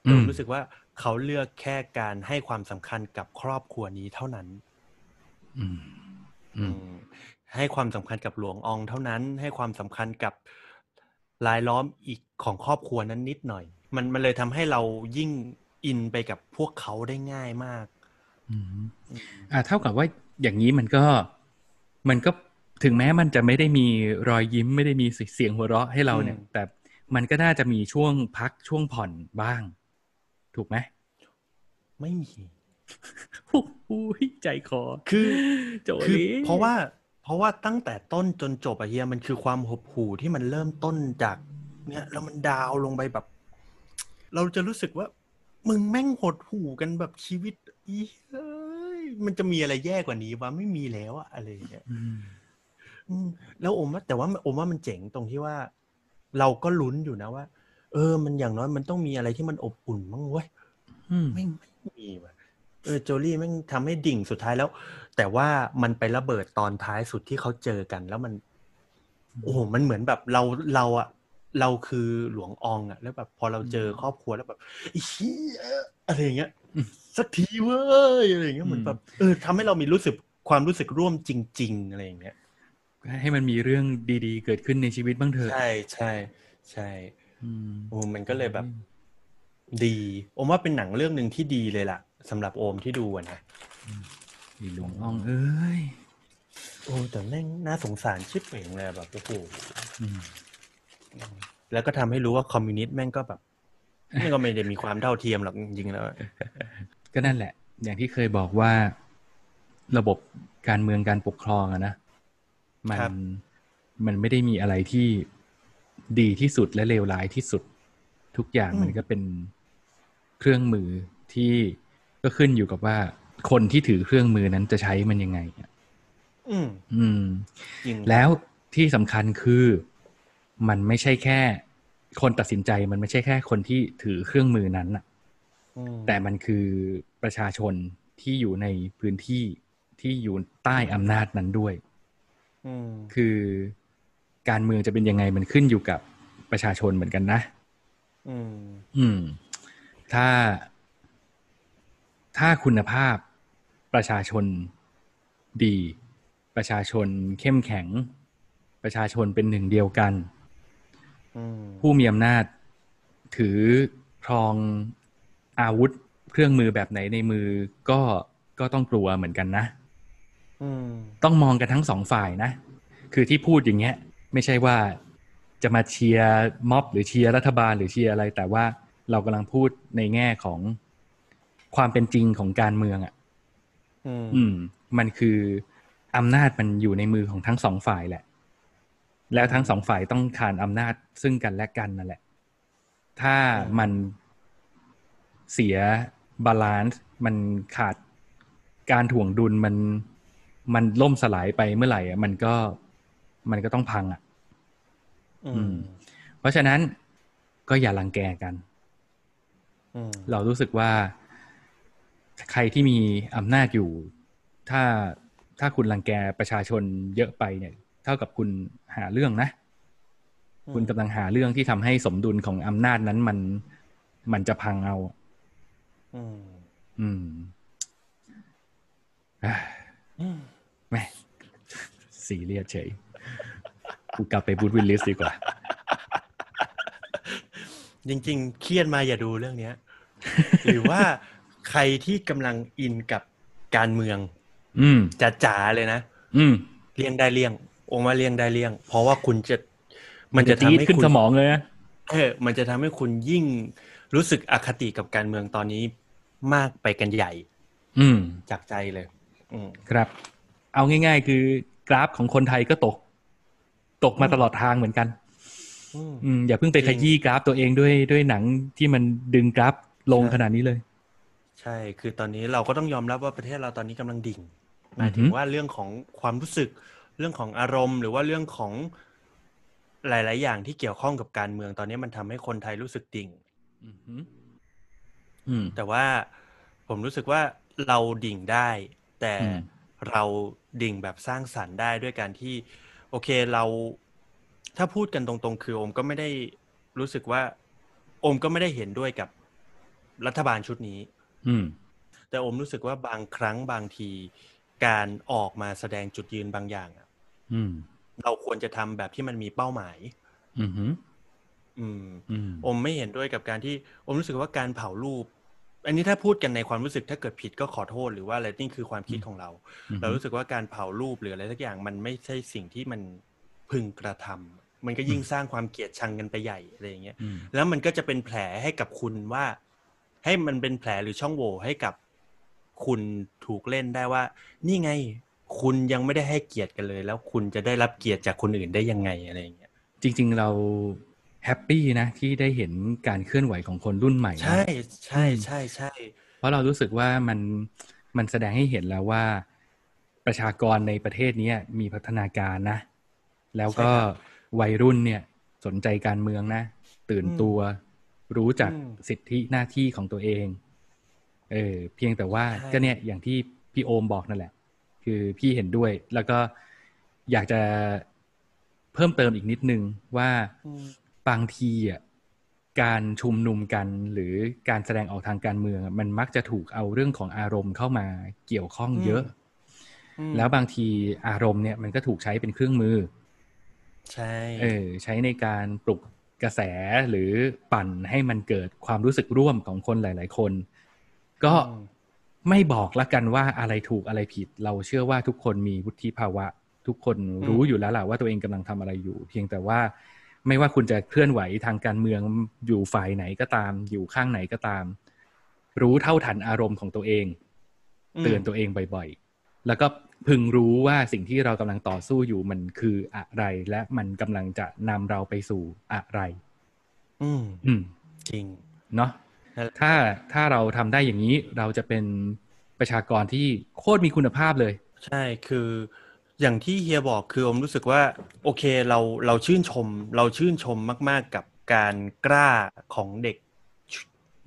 แต่ผมรู้สึกว่าเขาเลือกแค่การให้ความสำคัญกับครอบครัวนี้เท่านั้น อืมอืมอืมให้ความสำคัญกับหลวงอองเท่านั้น ให้ความสำคัญกับรายล้อมอีกของครอบครัวนั้นนิดหน่อย มันมันเลยทำให้เรายิ่งอินไปกับพวกเขาได้ง่ายมากอืมอ่าเท่ากับว่าอย่างนี้มันก็มันก็ ถึงแม้มันจะไม่ได้มีรอยยิ้มไม่ได้มีเสียงหัวเราะให้เราเนี่ยอืมแต่มันก็น่าจะมีช่วงพักช่วงผ่อนบ้าง ถูกไหมไม่มีโอ้โหใจคอคือโจคือลี่เพราะว่า เพราะว่าตั้งแต่ต้นจนจบอะเฮียมันคือความหดหู่ที่มันเริ่มต้นจาก เนี่ยแล้วมันดาวลงไปแบบ เราจะรู้สึกว่า มึงแม่งหดหู่กันแบบชีวิตอีเฮ้ยมันจะมีอะไรแย่กว่านี้วะไม่มีแล้วอะอะไรอย่างเงี้ยอืมอืม แล้วโอมว่าแต่ว่าโอมว่ามันเจ๋งตรงที่ว่า เราก็ลุ้นอยู่นะว่า เออ มันอย่างน้อยมันต้องมีอะไรที่มันอบอุ่นมั้งเว้ยอืมไม่ไม่มีว่ะเออโจลี่แม่งทำให้ดิ่งสุดท้ายแล้ว แต่ว่ามันไประเบิดตอนท้ายสุดที่เขาเจอกัน แล้วมัน โอ้โหมันเหมือนแบบเราเราอะเราคือหลวงอองอะแล้วแบบพอเราเจอครอบครัวแล้วแบบไอ้เหี้ยอะไรอย่างเงี้ยสักทีเว้ยอะไรอย่างเงี้ยเหมือนแบบเออทำให้เรามีรู้สึกความรู้สึกร่วมจริง ๆ อะไรอย่างเงี้ย ให้มันมีเรื่องดีๆ เกิดขึ้นในชีวิตบ้างเถอะ ใช่ใช่ใช่อืมโอ้มันก็เลยแบบ ดี โอมว่าเป็นหนังเรื่องหนึ่งที่ดีเลยล่ะสำหรับโอมที่ดูอะนะอีหลวงอ่องเอ้ยโอ้แต่แม่งน่าสงสารชิบเองเลยแบบโอ้โหอืมแล้วก็ทำให้รู้ว่าคอมมิวนิสต์แม่งก็แบบแม่งก็ไม่ได้มีความเท่าเทียมหรอกจริงๆแล้วก็นั่นแหละ อย่างที่เคยบอกว่า ระบบการเมืองการปกครองอะนะ มันครับมันไม่ได้มีอะไรที่ดีที่สุดและเลวร้ายที่สุด ทุกอย่างมันก็เป็นเครื่องมือที่ก็ขึ้นอยู่กับว่าคนที่ถือเครื่องมือนั้นจะใช้มันยังไงอะอืม อืมจริงแล้วที่สำคัญคือมันไม่ใช่แค่ คนตัดสินใจมันไม่ใช่แค่คนที่ถือเครื่องมือนั้นน่ะอืมแต่มันคือประชาชนที่อยู่ในพื้นที่ที่อยู่ใต้อำนาจนั้นด้วยอืม คือการเมืองจะเป็นยังไงมันขึ้นอยู่กับประชาชนเหมือนกันนะ อืม อืม ถ้า ถ้าคุณภาพประชาชนดี ประชาชนเข้มแข็ง ประชาชนเป็นหนึ่งเดียวกันอืมผู้มีอำนาจถือครองอาวุธเครื่องมือแบบไหนในมือก็ก็ต้องกลัวเหมือนกันนะอืม ต้องมองกันทั้งสองฝ่ายนะ คือที่พูดอย่างเงี้ย ไม่ใช่ว่าจะมาเชียร์ม็อบ หรือเชียร์รัฐบาลหรือเชียร์อะไร แต่ว่าเรากำลังพูดในแง่ของความเป็นจริงของการเมืองอะอืมอืม มันคืออำนาจมันอยู่ในมือของทั้งสองฝ่ายแหละ แล้วทั้งสองฝ่ายต้องขานอำนาจซึ่งกันและกันนั่นแหละ ถ้ามันเสีย balance มันขาดการถ่วงดุลมัน มันล่มสลายไปเมื่อไหร่อะมันก็มันก็ต้องพังอะ อือืมมเพราะฉะนั้นก็อย่ารังแกกันอืมเรารู้สึกว่า ใครที่มีอำนาจอยู่ ถ้าถ้าคุณรังแกประชาชนเยอะไปเนี่ย เท่ากับคุณหาเรื่องนะ คุณกำลังหาเรื่องที่ทำให้สมดุลของอำนาจนั้นมันมันจะพังเอาอืม อืมอะอืม แหม่สีเรียสเฉยกูกลับไปบูธวิลลิสดีกว่า จริงๆ เครียดมาอย่าดูเรื่องเนี้ย หรือว่าใครที่กำลังอินกับการเมือง อืมจ๋าๆเลยนะอืมเลี่ยงได้เลี่ยงโอมาเลี่ยงได้เลี่ยง เพราะว่าคุณจะ มันจะจี๊ดทำให้ขึ้นคุณสมองเลยนะเออมันจะทำให้คุณยิ่งรู้สึกอคติกับการเมืองตอนนี้มากไปกันใหญ่ อืมจากใจเลย อืมครับ เอาง่าย ๆ คือกราฟของคนไทยก็ตก ตกมาตลอดทางเหมือนกันอืมอืมอย่าเพิ่งไปจริขงยี้กราฟตัวเองด้วยด้วยหนังที่มันดึงกราฟลงใช่ขนาดนี้เลย ใช่ คือตอนนี้เราก็ต้องยอมรับว่าประเทศเราตอนนี้กำลังดิ่งหอือฮึมายถึงว่าเรื่องของความรู้สึก เรื่องของอารมณ์ หรือว่าเรื่องของหลาย ๆ อย่างที่เกี่ยวข้องกับการเมืองตอนนี้มันทำให้คนไทยรู้สึกดิ่งอืมฮึอืมแต่ว่าผมรู้สึกว่าเราดิ่งได้ แต่อืมเรา ดิ่งแบบสร้างสรรค์ได้ด้วยการที่ โอเคเราถ้าพูดกันตรงๆ คือโอมก็ไม่ได้รู้สึกว่า โอมก็ไม่ได้เห็นด้วยกับรัฐบาลชุดนี้ อืม แต่โอมรู้สึกว่าบางครั้งบางทีการออกมาแสดงจุดยืนบางอย่างอะอืมเราควรจะทำแบบที่มันมีเป้าหมาย อืมฮึอืมอืมอมไม่เห็นด้วยกับการที่อมรู้สึกว่าการเผารูป อันนี้ถ้าพูดกันในความรู้สึกถ้าเกิดผิดก็ขอโทษหรือว่าอะไรนี่คือความคิดของเรา เรารู้สึกว่าการเผารูปหรืออะไรสักอย่างมันไม่ใช่สิ่งที่มันพึงกระทำมันก็ยิ่งสร้างความเกลียดชังกันไปใหญ่อะไรอย่างเงี้ยอืมแล้วมันก็จะเป็นแผลให้กับคุณว่า ให้มันเป็นแผลหรือช่องโหว่ให้กับคุณถูกเล่นได้ว่า นี่ไงคุณยังไม่ได้ให้เกียรติกันเลย แล้วคุณจะได้รับเกียรติจากคนอื่นได้ยังไงอะไรอย่างเงี้ยจริง ๆ เรา แฮปปี้นะที่ได้เห็นการเคลื่อนไหวของคนรุ่นใหม่นะใช่ใช่ใช่ใช่เพราะเรารู้สึกว่ามันมันแสดงให้เห็นแล้วว่า ประชากรในประเทศเนี้ยมีพัฒนาการนะ แล้วก็วัยรุ่นเนี่ยสนใจการเมืองนะ ตื่นตัวรู้จักสิทธิหน้าที่ของตัวเอง เออเพียงแต่ว่าก็เนี่ยอย่างที่พี่โอมบอกนั่นแหละ คือพี่เห็นด้วยแล้วก็อยากจะเพิ่มเติมอีกนิดนึงว่าอืม บางทีอะการชุมนุมกันหรือการแสดงออกทางการเมืองอะมันมักจะถูกเอาเรื่องของอารมณ์เข้ามาเกี่ยวข้องเยอะอืมแล้วบางทีอารมณ์เนี่ยมันก็ถูกใช้เป็นเครื่องมือ ใช่เออใช้ในการปลุกกระแสหรือปั่นให้มันเกิดความรู้สึกร่วมของคนหลาย ๆ คน ก็อืมไม่บอกละกันว่าอะไรถูกอะไรผิด เราเชื่อว่าทุกคนมีวุฒิภาวะ ทุกคนรู้อยู่แล้วล่ะว่าตัวเองกำลังทำอะไรอยู่ เพียงแต่ว่า ไม่ว่าคุณจะเคลื่อนไหวทางการเมืองอยู่ฝ่ายไหนก็ตาม อยู่ข้างไหนก็ตาม รู้เท่าทันอารมณ์ของตัวเองอืมเตือนตัวเองบ่อยๆ แล้วก็พึงรู้ว่าสิ่งที่เรากำลังต่อสู้อยู่มันคืออะไร และมันกำลังจะนำเราไปสู่อะไร อืมอืมจริง เนาะนั่นแหละถ้าถ้าเราทำได้อย่างนี้เราจะเป็นประชากรที่โคตรมีคุณภาพเลย ใช่คือ อย่างที่เฮียบอกคือผมรู้สึกว่า โอเคเราเราชื่นชม เราชื่นชมมาก ๆ กับการกล้าของเด็ก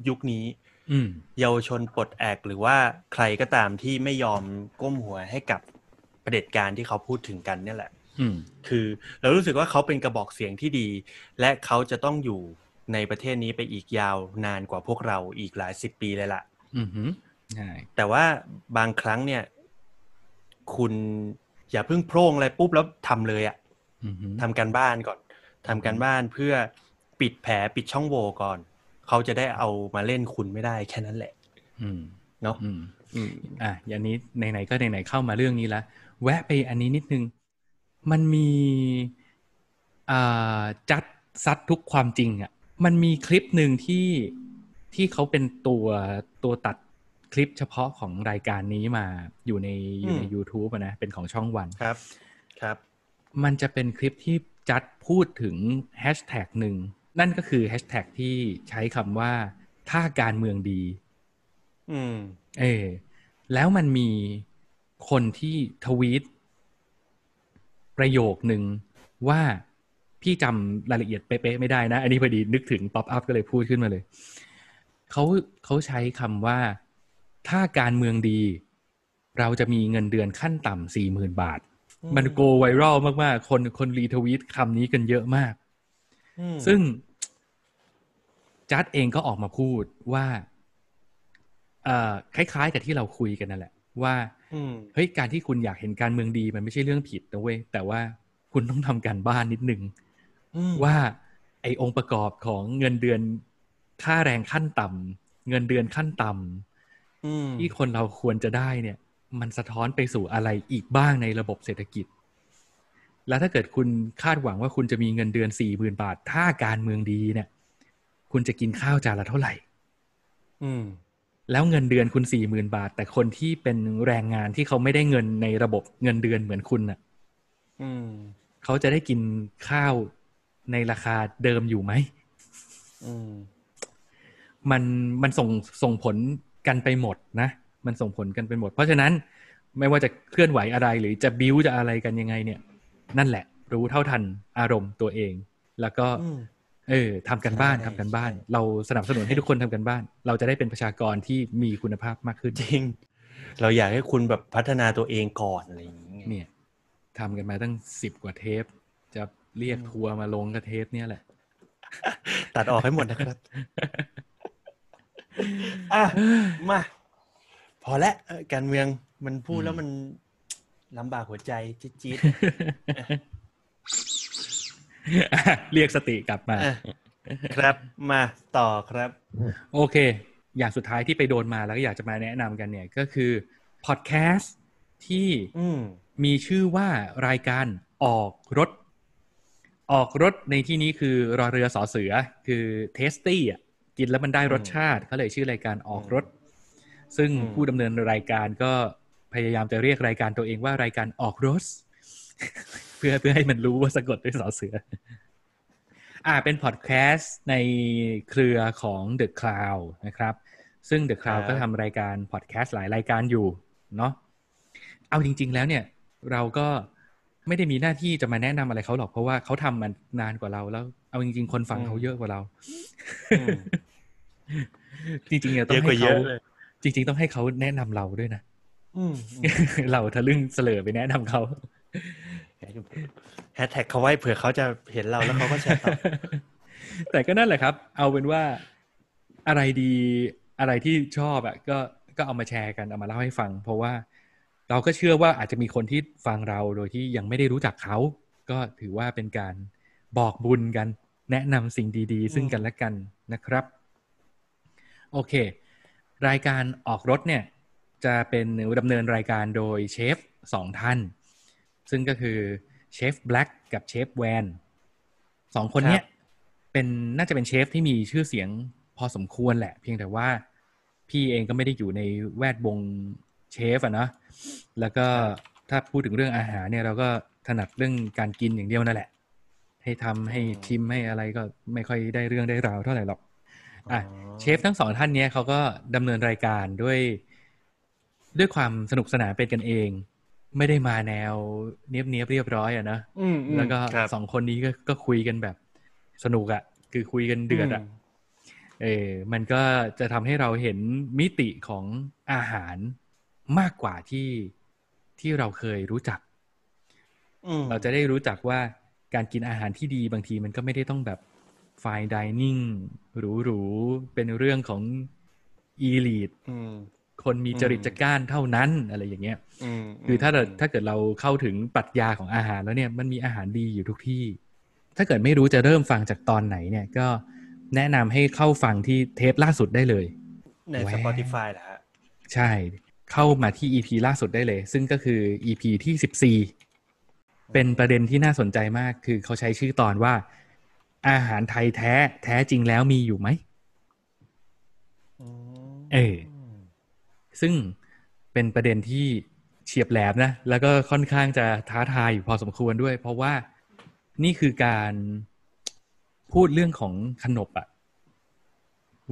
ยุคนี้อืมเยาวชนปลดแอกหรือว่าใครก็ตามที่ไม่ยอมก้มหัวให้กับเผด็จการที่เขาพูดถึงกันเนี่ยแหละอืมคือเรารู้สึกว่าเขาเป็นกระบอกเสียงที่ดี และเขาจะต้องอยู่ในประเทศนี้ไปอีกยาวนานกว่าพวกเราอีกหลายสิบปีเลยล่ะอืมฮึใช่แต่ว่าบางครั้งเนี่ย คุณ อย่าเพิ่งโพร่งอะไรปุ๊บแล้วทำเลยอะอืมฮึทำการบ้านก่อนทำการบ้านเพื่อปิดแผลปิดช่องโหว่ก่อน เขาจะได้เอามาเล่นคุณไม่ได้แค่นั้นแหละ อืมเนาะอืมอืมอะอย่างนี้ไหนๆก็ไหนๆเข้ามาเรื่องนี้ละแวะไปอันนี้นิดนึง มันมีอ่าจัดซัดทุกความจริงอะ มันมีคลิปหนึ่งที่ที่เขาเป็นตัวตัวตัด คลิปเฉพาะของรายการนี้มาอยู่ในอยู่ใน YouTube อะนะ เป็นของช่องวันครับครับ มันจะเป็นคลิปที่จัดพูดถึงแฮชแท็กหนึ่ง นั่นก็คือแฮชแท็กที่ใช้คำว่า ถ้าการเมืองดี อืม เออ แล้วมันมีคนที่ทวีตประโยคหนึ่งว่าพี่จำรายละเอียดเป๊ะๆไม่ได้นะ อันนี้พอดีนึกถึงป๊อปอัพก็เลยพูดขึ้นมาเลย เขาเขาใช้คำว่า ถ้าการเมืองดี เราจะมีเงินเดือนขั้นต่ำสี่หมื่นบาทอืมมันโกไวรัลมาก ๆ คนคนรีทวีตคำนี้กันเยอะมากอืมซึ่งจัดเองก็ออกมาพูดว่าเอ่อคล้าย ๆ กับที่เราคุยกันนั่นแหละ ว่าอืมเฮ้ยการที่คุณอยากเห็นการเมืองดี มันไม่ใช่เรื่องผิดนะเว้ยแต่ว่าคุณต้องทำการบ้านนิดนึงอืมว่า ไอ้องค์ประกอบของเงินเดือนค่าแรงขั้นต่ำเงินเดือนขั้นต่ำอืม ที่คนเราควรจะได้เนี่ย มันสะท้อนไปสู่อะไรอีกบ้างในระบบเศรษฐกิจ แล้วถ้าเกิดคุณคาดหวังว่าคุณจะมีเงินเดือนสี่หมื่นบาท ถ้าการเมืองดีเนี่ย คุณจะกินข้าวจานละเท่าไหร่ อืม แล้วเงินเดือนคุณสี่หมื่นบาท แต่คนที่เป็นแรงงานที่เขาไม่ได้เงินในระบบเงินเดือนเหมือนคุณน่ะ อืม เขาจะได้กินข้าวในราคาเดิมอยู่ไหม อืม มันมันส่งส่งผล กันไปหมดนะ มันส่งผลกันไปหมด เพราะฉะนั้นไม่ว่าจะเคลื่อนไหวอะไรหรือจะบิ้วจะอะไรกันยังไงเนี่ย นั่นแหละ รู้เท่าทันอารมณ์ตัวเอง แล้วก็อืมเออทำกันบ้านใช่ทำกันบ้านใช่เราสนับสนุนให้ทุกคนทำกันบ้าน เราจะได้เป็นประชากรที่มีคุณภาพมากขึ้นจริง เราอยากให้คุณแบบพัฒนาตัวเองก่อนอะไรอย่างเงี้ยเนี่ยทำกันมาตั้งสิบกว่าเทป จะเรียกทัวร์มาลงกับเทปเนี่ยแหละ ตัดออกให้หมดนะครับ อะมา พอละเอ่อการเมืองมันพูดแล้วมันลำบากหัวใจจี๊ดเรียกสติกลับมาๆอะครับมาต่อครับ โอเค อย่างสุดท้ายที่ไปโดนมาแล้วก็อยากจะมาแนะนำกันเนี่ยก็คือพอดแคสต์ที่อืมมีชื่อว่ารายการออกรถ ออกรถในที่นี้คือรอเรือสอเสือ คือเทสตี้อะ กินแล้วมันได้รสชาติเขาเลยชื่อรายการออกรถซึ่งอืมผู้ดำเนินรายการก็พยายามจะเรียกรายการตัวเองว่ารายการออกรถเพื่อเพื่อให้มันรู้ว่าสะกดด้วยสอเสือ อ่าเป็นพอดแคสต์ในเครือของ The Cloud นะครับ ซึ่ง The Cloud ครับก็ทำรายการพอดแคสต์หลายรายการอยู่เนาะเอาจริง ๆ แล้วเนี่ย เราก็ไม่ได้มีหน้าที่จะมาแนะนำอะไรเขาหรอกเพราะว่าเขาทำมานานกว่าเราแล้ว เอาจริง ๆ คนฟังเขาเยอะกว่าเราอืม จริงๆเนี่ยต้เยองอะกให้ว่าเยเขาอะเลยจริง ๆ ต้องให้เขาแนะนำเราด้วยนะอืมเราทะลึ่งเสลอไปแนะนำเขาแฮชแท็กเขาไว้เผื่อเขาจะเห็นเราแล้วเขาก็แชร์ต่อแต่ก็นั่นแหละครับ เอาเป็นว่าอะไรดีอะไรที่ชอบอะก็ก็เอามาแชร์กันเอามาเล่าให้ฟัง เพราะว่าเราก็เชื่อว่าอาจจะมีคนที่ฟังเราโดยที่ยังไม่ได้รู้จักเขา ก็ถือว่าเป็นการบอกบุญกัน แนะนำสิ่งดี ๆ ซึ่งกันและกันนะครับ โอเค รายการออกรถเนี่ย จะเป็นดำเนินรายการโดยเชฟสองท่าน ซึ่งก็คือเชฟแบล็กกับเชฟแวนสองคนเนี้ยเป็นน่าจะเป็นเชฟที่มีชื่อเสียงพอสมควรแหละ เพียงแต่ว่าพี่เองก็ไม่ได้อยู่ในแวดวงเชฟอะเนาะแล้วก็ถ้าพูดถึงเรื่องอาหารเนี่ยเราก็ถนัดเรื่องการกินอย่างเดียวนั่นแหละ ให้ทำให้ชิมให้อะไรก็ไม่ค่อยได้เรื่องได้ราวเท่าไหร่หรอก อะอ๋อเชฟทั้งสองท่านเนี้ยเขาก็ดำเนินรายการด้วย ด้วยความสนุกสนานเป็นกันเอง ไม่ได้มาแนวเนียบเนียบๆเรียบร้อยอะนะอืมอืมแล้วก็ครับสองคนนี้ก็ก็คุยกันแบบ สนุกอะคือคุยกันเดือดอะเออมันก็จะทำให้เราเห็นมิติของอาหารมากกว่าที่ที่เราเคยรู้จักอืมเราจะได้รู้จักว่าการกินอาหารที่ดีบางทีมันก็ไม่ได้ต้องแบบ fine dining หรูๆ เป็นเรื่องของ elite อืมคนมีจริตอืมจักร้านเท่านั้นอะไรอย่างเงี้ยอืมคือถ้าเราถ้าเกิดเราเข้าถึงปรัชญาของอาหารแล้วเนี่ยมันมีอาหารดีอยู่ทุกที่ ถ้าเกิดไม่รู้จะเริ่มฟังจากตอนไหนเนี่ยก็แนะนำให้เข้าฟังที่เทปล่าสุดได้เลย ในแหว Spotify เหรอฮะ ใช่ เข้ามาที่ EP ล่าสุดได้เลย ซึ่งก็คือ EP ที่ 14 เป็นประเด็นที่น่าสนใจมาก คือเขาใช้ชื่อตอนว่า อาหารไทยแท้ แท้จริงแล้วมีอยู่ไหมอืมเออซึ่งเป็นประเด็นที่เฉียบแหลมนะ แล้วก็ค่อนข้างจะท้าทายอยู่พอสมควรด้วย เพราะว่านี่คือการพูดเรื่องของขนบอะ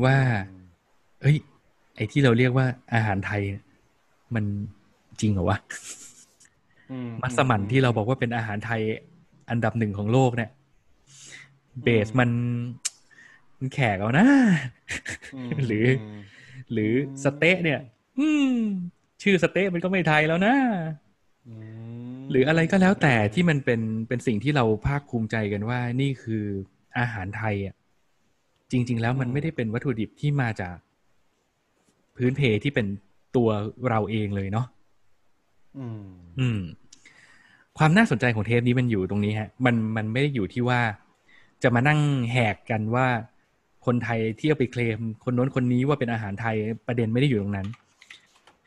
ว่าเอ้ย ไอ้ที่เราเรียกว่าอาหารไทย มันจริงเหรอวะอืมัสมั่นที่เราบอกว่าเป็นอาหารไทยอันดับหนึ่งของโลกเนี่ย เบสมันมันแขกเอานะมหรือมหรือสเต๊ะเนี่ย อืม ชื่อสเต๊ะมันก็ไม่ไทยแล้วนะอืมหรืออะไรก็แล้วแต่ที่มันเป็นเป็นสิ่งที่เราภาคภูมิใจกันว่า นี่คืออาหารไทยอะจริง ๆ แล้วมันไม่ได้เป็นวัตถุดิบที่มาจาก พื้นเพที่เป็นตัวเราเองเลยเนาะอืม อืม ความน่าสนใจของเทปนี้มันอยู่ตรงนี้ฮะ มันมันไม่ได้อยู่ที่ว่า จะมานั่งแหกกันว่าคนไทยเที่ยวไปเคลม คนโน้นคนนี้ว่าเป็นอาหารไทยประเด็นไม่ได้อยู่ตรงนั้น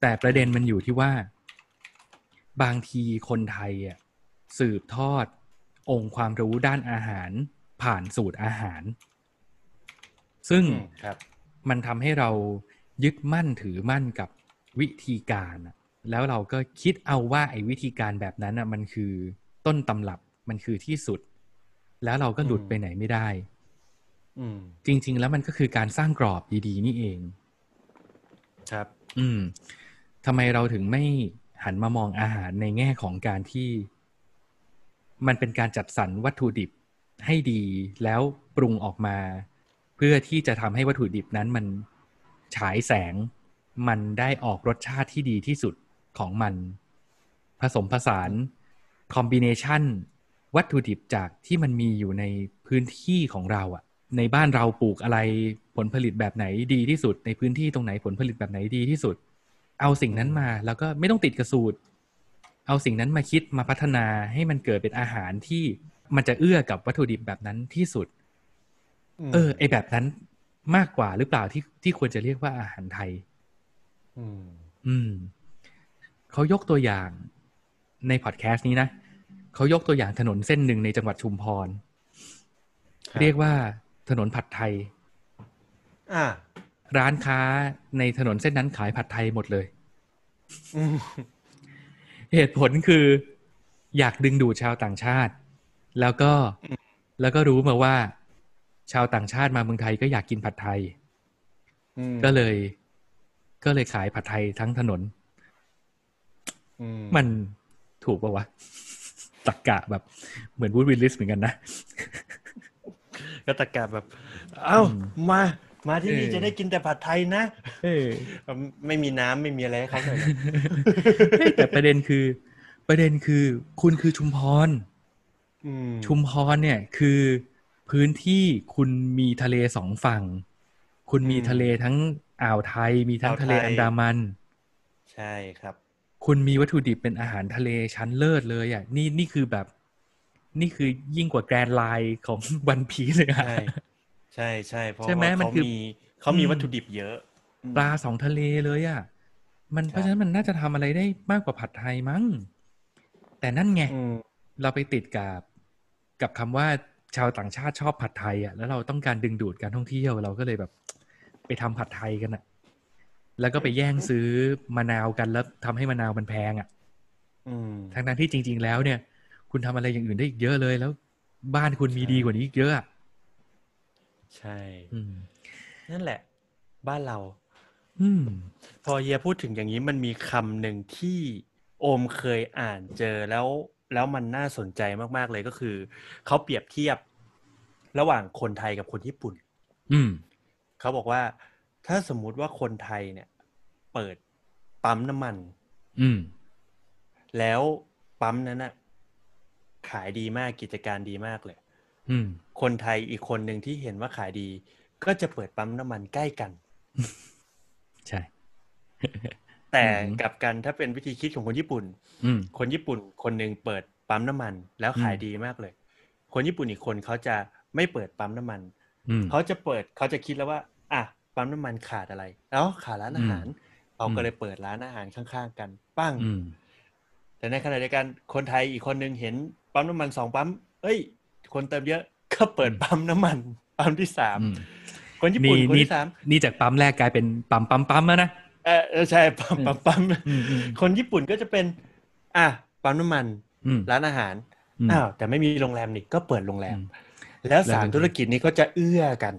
แต่ประเด็นมันอยู่ที่ว่า บางทีคนไทยอะสืบทอดองค์ความรู้ด้านอาหารผ่านสูตรอาหาร ซึ่งอืมครับมันทำให้เรายึดมั่นถือมั่นกับวิธีการอะแล้วเราก็คิดเอาว่าไอ้วิธีการแบบนั้นอะมันคือต้นตำรับมันคือที่สุด แล้วเราก็หลุดอืมไปไหนไม่ได้อืมจริง ๆ แล้วมันก็คือการสร้างกรอบดี ๆ นี่เอง ครับ อืมทำไมเราถึงไม่หันมามองอาหารในแง่ของการที่ มันเป็นการจัดสรรวัตถุดิบให้ดีแล้วปรุงออกมา เพื่อที่จะทำให้วัตถุดิบนั้นมันฉายแสง มันได้ออกรสชาติที่ดีที่สุดของมัน ผสมผสานคอมบิเนชัน วัตถุดิบจากที่มันมีอยู่ในพื้นที่ของเราอะในบ้านเราปลูกอะไรผลผลิตแบบไหนดีที่สุด ในพื้นที่ตรงไหนผลผลิตแบบไหนดีที่สุด เอาสิ่งนั้นมาแล้วก็ไม่ต้องติดกระสูตร เอาสิ่งนั้นมาคิดมาพัฒนาให้มันเกิดเป็นอาหารที่มันจะเอื้อกับวัตถุดิบแบบนั้นที่สุด เออ ไอแบบนั้นมากกว่าหรือเปล่าที่ที่ควรจะเรียกว่าอาหารไทย อืม อืมเขายกตัวอย่างในพอดแคสต์นี้นะ เขายกตัวอย่างถนนเส้นหนึ่งในจังหวัดชุมพรครับเรียกว่าถนนผัดไทย อ่า ร้านค้าในถนนเส้นนั้นขายผัดไทยหมดเลยอืมเหตุผลคือ อยากดึงดูดชาวต่างชาติ แล้วก็แล้วก็รู้มาว่า ชาวต่างชาติมาเมืองไทยก็อยากกินผัดไทยอืมก็เลย ก็เลยขายผัดไทยทั้งถนนอืมมันถูกปะวะ ตักกะแบบเหมือนวูดวิลลิสเหมือนกันนะ ก็ตะกาแบบ เอ้าอืมมา มาที่นี่เออจะได้กินแต่ผัดไทยนะเออไม่มีน้ำไม่มีอะไรให้เขาเลยนะแต่ประเด็นคือ ประเด็นคือ คุณคือชุมพรอืมชุมพรเนี่ยคือพื้นที่คุณมีทะเลสองฝั่ง คุณมีอืมทะเลทั้งอ่าวไทย มีทั้งอ่าวไทยทะเลอันดามัน ใช่ครับ คุณมีวัตถุดิบเป็นอาหารทะเลชั้นเลิศเลยอะนี่นี่คือแบบ นี่คือยิ่งกว่า Grand Line ของ One Piece เลยอะใช่ใช่ใช่เพราะใช่ไหมว่ามันเขาคือมีเขามีอืมวัตถุดิบเยอะอืมปลาสองทะเลเลยอะมันครับเพราะฉะนั้นมันน่าจะทำอะไรได้มากกว่าผัดไทยมั้ง แต่นั่นไงอืมเราไปติดกับ กับคำว่าชาวต่างชาติชอบผัดไทยอะแล้วเราต้องการดึงดูดการท่องเที่ยวเราก็เลยแบบ ไปทำผัดไทยกันอะ แล้วก็ไปแย่งซื้อมะนาวกันแล้วทำให้มะนาวมันแพงอะอืมทั้งนั้นที่จริง ๆ แล้วเนี่ย คุณทำอะไรอย่างอื่นได้อีกเยอะเลยแล้ว บ้านคุณมีใช่ดีกว่านี้อีกเยอะอะใช่อืมนั่นแหละ บ้านเรา อืม พอเฮียพูดถึงอย่างนี้มันมีคำหนึ่งที่โอมเคยอ่านเจอแล้ว แล้วมันน่าสนใจมากๆเลยก็คือ เขาเปรียบเทียบระหว่างคนไทยกับคนญี่ปุ่น อืมเขาบอกว่า ถ้าสมมุติว่าคนไทยเนี่ย เปิดปั๊มน้ำมัน อืม แล้วปั๊มนั้นน่ะขายดีมากกิจการดีมากเลย อืม คนไทยอีกคนหนึ่งที่เห็นว่าขายดี ก็จะเปิดปั๊มน้ำมันใกล้กัน ใช่ แต่อืมกลับกันถ้าเป็นวิธีคิดของคนญี่ปุ่นอืมคนญี่ปุ่นคนหนึ่งเปิดปั๊มน้ำมัน แล้วขายอืมดีมากเลย คนญี่ปุ่นอีกคนเขาจะไม่เปิดปั๊มน้ำมันอืมเขาจะเปิดเขาจะคิดแล้วว่า อะ ปั๊มน้ำมันขาดอะไรแล้วขาดร้านอาหารเขาก็เลยเปิดร้านอาหารข้างๆ กัน ปั้งอืมแต่ในขณะเดียวกันคนไทยอีกคนหนึ่งเห็นปั๊มน้ำมันสองปั๊ม เอ้ย คนเติมเยอะก็เปิดอืมปั๊มน้ำมัน ปั๊มที่สามอืมคนญี่ปุ่นคนนี่ที่สามนี่จากปั๊มแรกกลายเป็นปั๊มปั๊มปั๊มแล้วนะเออเออใช่ปั๊มปั๊มปั๊มอืมอืมคนญี่ปุ่นก็จะเป็น อะปั๊มน้ำมันอืมร้านอาหารอืมอ้าวแต่ไม่มีโรงแรมนี่ก็เปิดโรงแรมอืมแล้วสามแล้วธุรกิจนี้ก็จะเอื้อกัน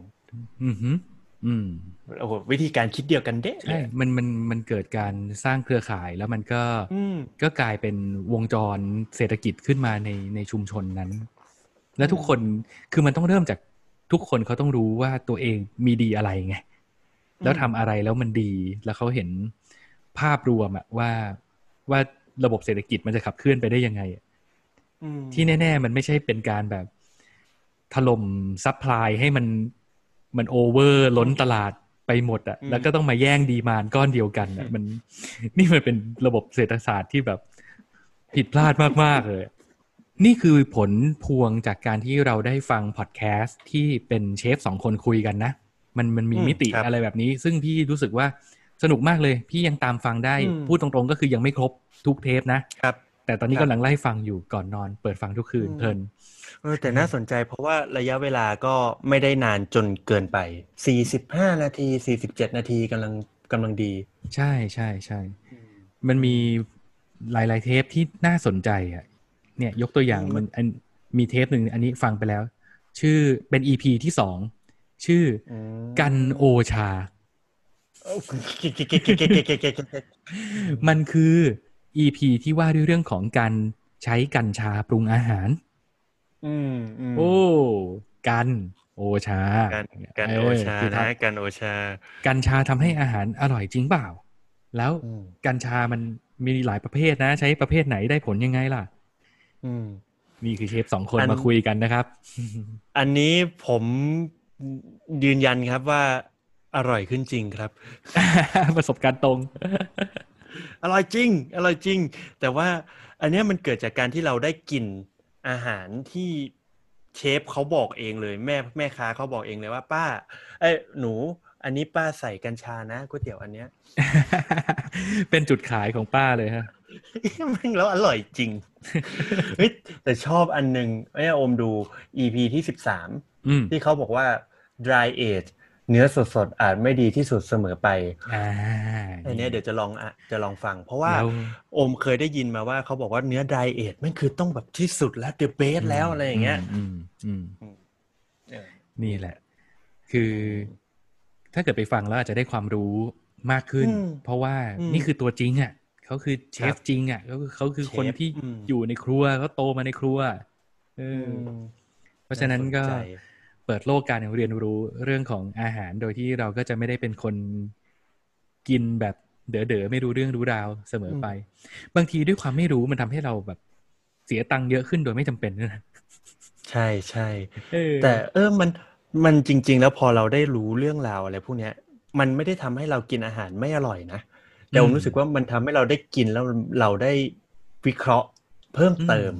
อืมฮึอืมโอ้โหวิธีการคิดเดียวกันเด้เลใช่ยมันมันมันเกิดการสร้างเครือข่ายแล้วมันก็อืมก็กลายเป็นวงจรเศรษฐกิจขึ้นมาในในชุมชนนั้น และทุกคนคือมันต้องเริ่มจากทุกคนเขาต้องรู้ว่าตัวเองมีดีอะไรไงแล้วทำอะไรแล้วมันดีแล้วเขาเห็นภาพรวมอะว่าว่าระบบเศรษฐกิจมันจะขับเคลื่อนไปได้ยังไงอะอืมที่แน่ ๆ มันไม่ใช่เป็นการแบบถล่ม supply ให้มัน มัน over ล้นตลาดไปหมดอะแล้วก็ต้องมาแย่ง demand ก้อนเดียวกันอะมันนี่มันเป็นระบบเศรษฐศาสตร์ที่แบบผิดพลาดมาก ๆ เลย นี่คือผลพวงจากการที่เราได้ฟังพอดแคสต์ที่เป็นเชฟสองคนคุยกันนะ มันมันมีมิติอะไรแบบนี้ ซึ่งพี่รู้สึกว่าสนุกมากเลย พี่ยังตามฟังได้ พูดตรงๆ ก็คือยังไม่ครบทุกเทปนะครับ แต่ตอนนี้กำลังไล่ฟังอยู่ก่อนนอน เปิดฟังทุกคืนเพลินแต่น่าสนใจเพราะว่าระยะเวลาก็ไม่ได้นานจนเกินไป 45 นาที 47 นาทีกำลังกำลังดี ใช่ใช่ใช่ มันมีหลาย ๆ เทปที่น่าสนใจอะ เนี่ยยกตัวอย่างมันมีเทปหนึ่งอันนี้ฟังไปแล้ว ชื่อเป็นอีพีที่สองชื่อกันโอชา มันคือ EP ที่ว่าด้วยเรื่องของการใช้กัญชาปรุงอาหาร อืมอืมโอ้ กัน โอชา กันกันเโอชาคือนะทำกันโอชา กัญชาทำให้อาหารอร่อยจริงเปล่า แล้วอืมกัญชามันมีหลายประเภทนะ ใช้ประเภทไหนได้ผลยังไงล่ะ อืมนี่คือเชฟสองคนอันมาคุยกันนะครับ อันนี้ผมยืนยันครับว่าอร่อยขึ้นจริงครับ ประสบการณ์ตรง อร่อยจริง อร่อยจริง แต่ว่าอันเนี้ยมันเกิดจากการที่เราได้กินอาหารที่เชฟเขาบอกเองเลย แม่แม่ค้าเขาบอกเองเลยว่าป้าเอ้ยหนู อันนี้ป้าใส่กัญชานะก๋วยเตี๋ยวอันเนี้ย เป็นจุดขายของป้าเลยฮะแม่งแล้วอร่อยจริงเฮ้ยแต่ชอบอันหนึ่งไอ้ยอมดู EP ที่สิบสามอืมที่เขาบอกว่า dry age เนื้อสดๆอาจไม่ดีที่สุดเสมอไปอ่าอันเนี้ยเดี๋ยวจะลองอะจะลองฟัง เพราะว่าแล้วโอมเคยได้ยินมาว่าเขาบอกว่าเนื้อ dry age มันคือต้องแบบที่สุดแล้ว the best แล้วอะไรอย่างเงี้ยอืมอืมอืมเออนี่แหละ คือถ้าเกิดไปฟังแล้วอาจจะได้ความรู้มากขึ้นอืมเพราะว่าอืมนี่คือตัวจริงอะเขาคือเชครัฟบจริงอะเขาคือเขาคือเชฟคนที่อืมอยู่ในครัวเขาโตมาในครัวเอออมเพราะฉะนั้นก็าสใจ เปิดโลกการเรียนรู้เรื่องของอาหารโดยที่เราก็จะไม่ได้เป็นคนกินแบบเด๋อๆไม่รู้เรื่องรู้ราวเสมอไป บางทีด้วยความไม่รู้มันทำให้เราแบบเสียตังค์เยอะขึ้นโดยไม่จำเป็นด้วยนะใช่ใช่เออแต่เออมันมันจริง ๆ แล้วพอเราได้รู้เรื่องราวอะไรพวกเนี้ย มันไม่ได้ทำให้เรากินอาหารไม่อร่อยนะแต่ผมรู้สึกว่ามันทำให้เราได้กินแล้วเราได้วิเคราะห์เพิ่มเติม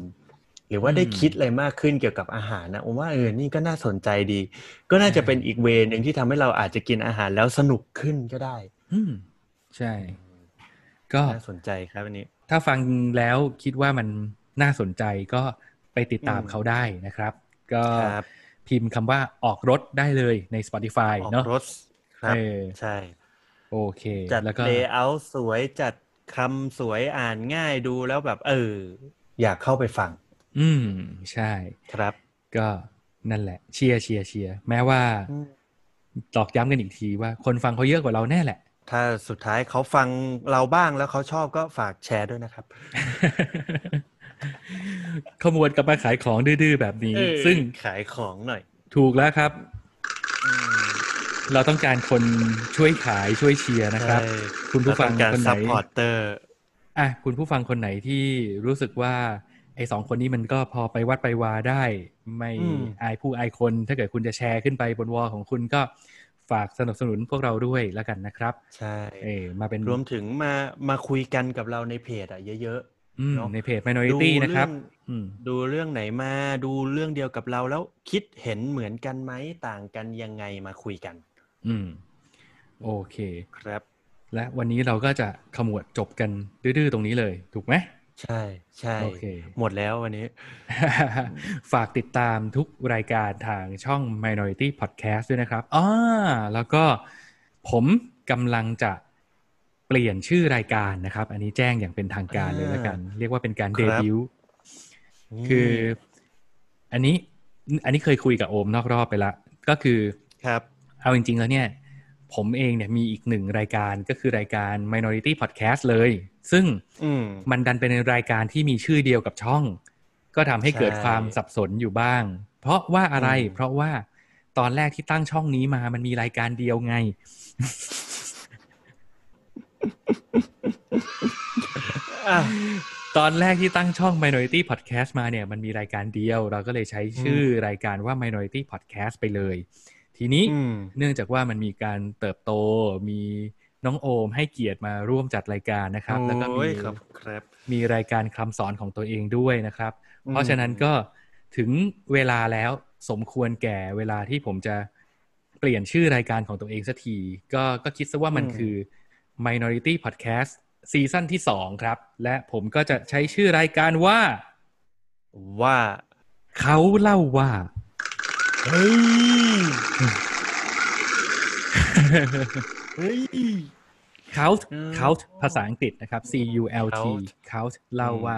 หรือว่าได้คิดอะไรมากขึ้นเกี่ยวกับอาหารนะผมว่าเออนี่ก็น่าสนใจดี ก็น่าจะเป็นอีกเวย์หนึ่งที่ทำให้เราอาจจะกินอาหารแล้วสนุกขึ้นก็ได้ อืมใช่ ก็น่าสนใจครับอันนี้ ถ้าฟังแล้วคิดว่ามันน่าสนใจก็ไปติดตามอืมเขาได้นะครับ ก็ครับพิมพ์คำว่าออกรถได้เลยใน Spotify ออกเนาะรถครับเออใช่ โอเค จัดแล้วก็ layer สวยจัดคำสวยอ่านง่ายดูแล้วแบบ เออ อยากเข้าไปฟัง อืม ใช่ ครับ ก็นั่นแหละ เชียร์เชียร์เชียร์แม้ว่าตอกย้ำกันอีกทีว่าคนฟังเขาเยอะกว่าเราแน่แหละ ถ้าสุดท้ายเขาฟังเราบ้างแล้วเขาชอบก็ฝากแชร์ด้วยนะครับ ขมวดกลับมาขายของดื้อๆแบบนี้เออซึ่งขายของหน่อย ถูกแล้วครับอืมเราต้องการคนช่วยขายช่วยเชียร์นะครับใช่คุณผู้ฟังเราต้องการคนไหน supporter อะคุณผู้ฟังคนไหนที่รู้สึกว่า ไอ้สองคนนี้มันก็พอไปวัดไปวาได้ ไม่อืมอายผู้อายคน ถ้าเกิดคุณจะแชร์ขึ้นไปบน wall ของคุณก็ฝากสนับสนุนพวกเราด้วยแล้วกันนะครับ ใช่เออมาเป็นรวมถึงมามาคุยกันกับเราในเพจอะเยอะอืมเนอะในเพจ Minority ดูเรื่องนะครับอืมๆดูเรื่องไหนมาดูเรื่องเดียวกับเราแล้วคิดเห็นเหมือนกันไหมต่างกันยังไงมาคุยกัน อืม โอเคครับ และวันนี้เราก็จะขมวดจบกันดื้อๆตรงนี้เลย ถูกไหม ใช่ ใช่ โอเค หมดแล้ววันนี้ ฝากติดตามทุกรายการทางช่อง Minority Podcast ด้วยนะครับอ่าแล้วก็ผมกำลังจะเปลี่ยนชื่อรายการนะครับ อันนี้แจ้งอย่างเป็นทางการเลยแล้วกัน เรียกว่าเป็นการคเดรับบิวต์คืออันนี้อันนี้เคยคุยกับโอมนอกรอบไปละ ก็คือครับ เอาจริง ๆ แล้วเนี่ย ผมเองเนี่ยมีอีกหนึ่งรายการก็คือรายการ Minority Podcast เลย ซึ่งอืมมันดันเป็นรายการที่มีชื่อเดียวกับช่อง ก็ทำให้เกิดใช่ความสับสนอยู่บ้าง เพราะว่าอะไรอืมเพราะว่าตอนแรกที่ตั้งช่องนี้มามันมีรายการเดียวไงอะตอนแรกที่ตั้งช่อง Minority Podcast มาเนี่ย มันมีรายการเดียว เราก็เลยใช้ชื่อรายการว่า Minority Podcast ไปเลย ทีนี้อืมเนื่องจากว่ามันมีการเติบโตมีน้องโอมให้เกียรติมาร่วมจัดรายการนะครับ แล้วก็มีโอ้ยครับครับมีรายการคำสอนของตัวเองด้วยนะครับอืมเพราะฉะนั้นก็ถึงเวลาแล้วสมควรแก่เวลาที่ผมจะเปลี่ยนชื่อรายการของตัวเองสักที ก็ก็คิดซะว่ามันคือ Minority Podcast ซีซั่นที่สองครับ และผมก็จะใช้ชื่อรายการว่า ว่า เขาเล่าว่า เฮ้ย เฮ้ย count อืม count ภาษาอังกฤษนะครับ C U L T Count count เล่าอืมว่า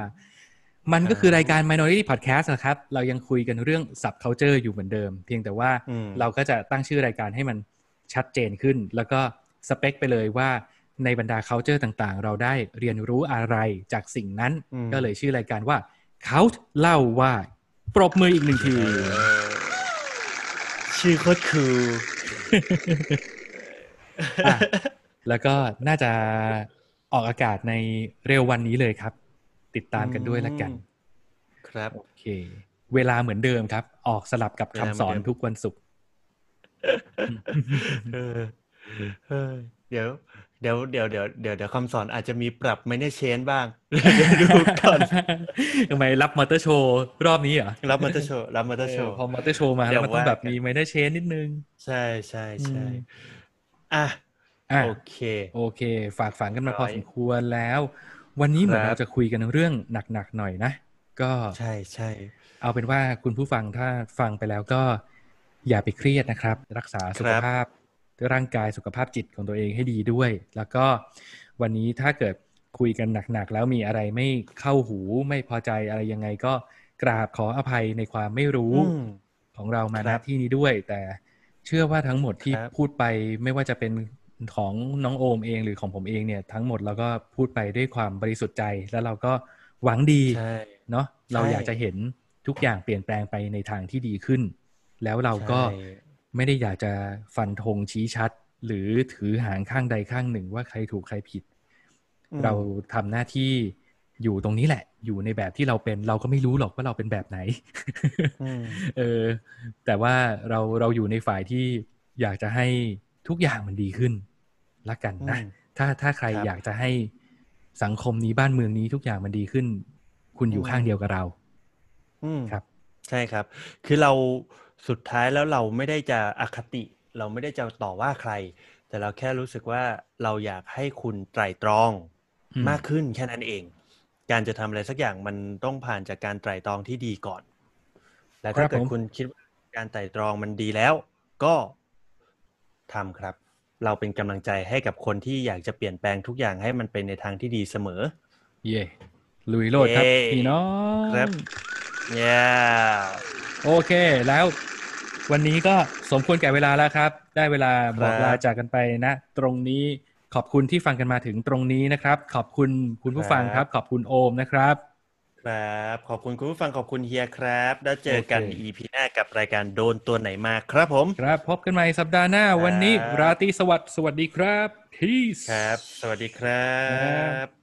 มันก็คือรายการ Minority Podcast นะครับ เรายังคุยกันเรื่อง subculture อยู่เหมือนเดิม เพียงแต่ว่าอืมเราก็จะตั้งชื่อรายการให้มันชัดเจนขึ้น แล้วก็สเปคไปเลยว่าในบรรดา culture ต่างๆ เราได้เรียนรู้อะไรจากสิ่งนั้นอืมก็เลยชื่อรายการว่า count เล่าว่า ปรบมืออีกหนึ่งทีเออ ชื่อโคตรคืออะแล้วก็น่าจะออกอากาศในเร็ววันนี้เลยครับ ติดตามกันด้วยละกัน ครับ โอเค เวลาเหมือนเดิมครับ ออกสลับกับเวลาเหมือนคำสอนเดิมทุกวันศุกร์เออเออเดี๋ยว เดี๋ยวเดี๋ยวเดี๋ยวเดี๋ยวเดี๋ยวคำสอนอาจจะมีปรับไม่ได้เชนบ้างเดี๋ยวดูก่อนทำไมรับมอเตอร์โชว์รอบนี้เหรอรับมาเตอร์โชว์รับมาเตอร์โชเออว์พอมอเตอร์โชว์มาเดี๋แล้วยวมันต้องแบบว่ากันมีไมเนอร์เชนนิดนึง ใช่ใช่ใช่อืมอะอะโอเค โอเค ฝากฝังกันมาร้พออยสมควรแล้ว วันนี้เหมือนครับเราจะคุยกันเรื่องหนักๆหน่อยนะ ก็ใช่ใช่เอาเป็นว่าคุณผู้ฟังถ้าฟังไปแล้วก็อย่าไปเครียดนะครับ รักษาสุขภาพ ร่างกายสุขภาพจิตของตัวเองให้ดีด้วย แล้วก็วันนี้ถ้าเกิดคุยกันหนักๆ แล้วมีอะไรไม่เข้าหูไม่พอใจอะไรยังไงก็กราบขออภัยในความไม่รู้อืมของเรามาครัณบที่นี้ด้วย แต่เชื่อว่าทั้งหมดที่ครับพูดไปไม่ว่าจะเป็นของน้องโอมเองหรือของผมเองเนี่ย ทั้งหมดเราก็พูดไปด้วยความบริสุทธิ์ใจ แล้วเราก็หวังดีใช่เนาะเราใช่อยากจะเห็นทุกอย่างเปลี่ยนแปลงไปในทางที่ดีขึ้น แล้วเราก็ใช่ ไม่ได้อยากจะฟันธงชี้ชัด หรือถือหางข้างใดข้างหนึ่งว่าใครถูกใครผิดอืมเราทำหน้าที่อยู่ตรงนี้แหละ อยู่ในแบบที่เราเป็นเราก็ไม่รู้หรอกว่าเราเป็นแบบไหนอืมเออ แต่ว่าเราเราอยู่ในฝ่ายที่อยากจะให้ทุกอย่างมันดีขึ้นละกันนะอืมถ้าถ้าใครครับอยากจะให้สังคมนี้บ้านเมืองนี้ทุกอย่างมันดีขึ้น คุณอยู่อืมข้างเดียวกับเราอืมครับ ใช่ครับ คือเรา สุดท้ายแล้วเราไม่ได้จะอคติ เราไม่ได้จะต่อว่าใคร แต่เราแค่รู้สึกว่าเราอยากให้คุณไตร่ตรองอืมมากขึ้นแค่นั้นเอง การจะทำอะไรสักอย่างมันต้องผ่านจากการไตร่ตรองที่ดีก่อน และครัถ้าบเกิดผมคุณคิดว่าการไตร่ตรองมันดีแล้ว ก็ทำครับ เราเป็นกำลังใจให้กับคนที่อยากจะเปลี่ยนแปลงทุกอย่างให้มันเป็นในทางที่ดีเสมอ เย่ลุยโลดครับเย้พี่น้องครับ yeah โอเค แล้ววันนี้ก็สมควรแก่เวลาแล้วครับ ได้เวลาบอกลาจากกันไปนะ ตรงนี้ขอบคุณที่ฟังกันมาถึงตรงนี้นะครับ ขอบคุณคุณผู้ฟังครับ ขอบคุณโอมนะครับ ครับ ขอบคุณคุณผู้ฟังขอบคุณเฮียครับ แล้วเจอกันโอเค EP หน้ากับรายการโดนตัวไหนมาครับผม ครับ พบกันใหม่สัปดาห์หน้าวันนี้ครับราตรีสวัสดิ์สวัสดีครับ peace ครับ สวัสดีครัครับบ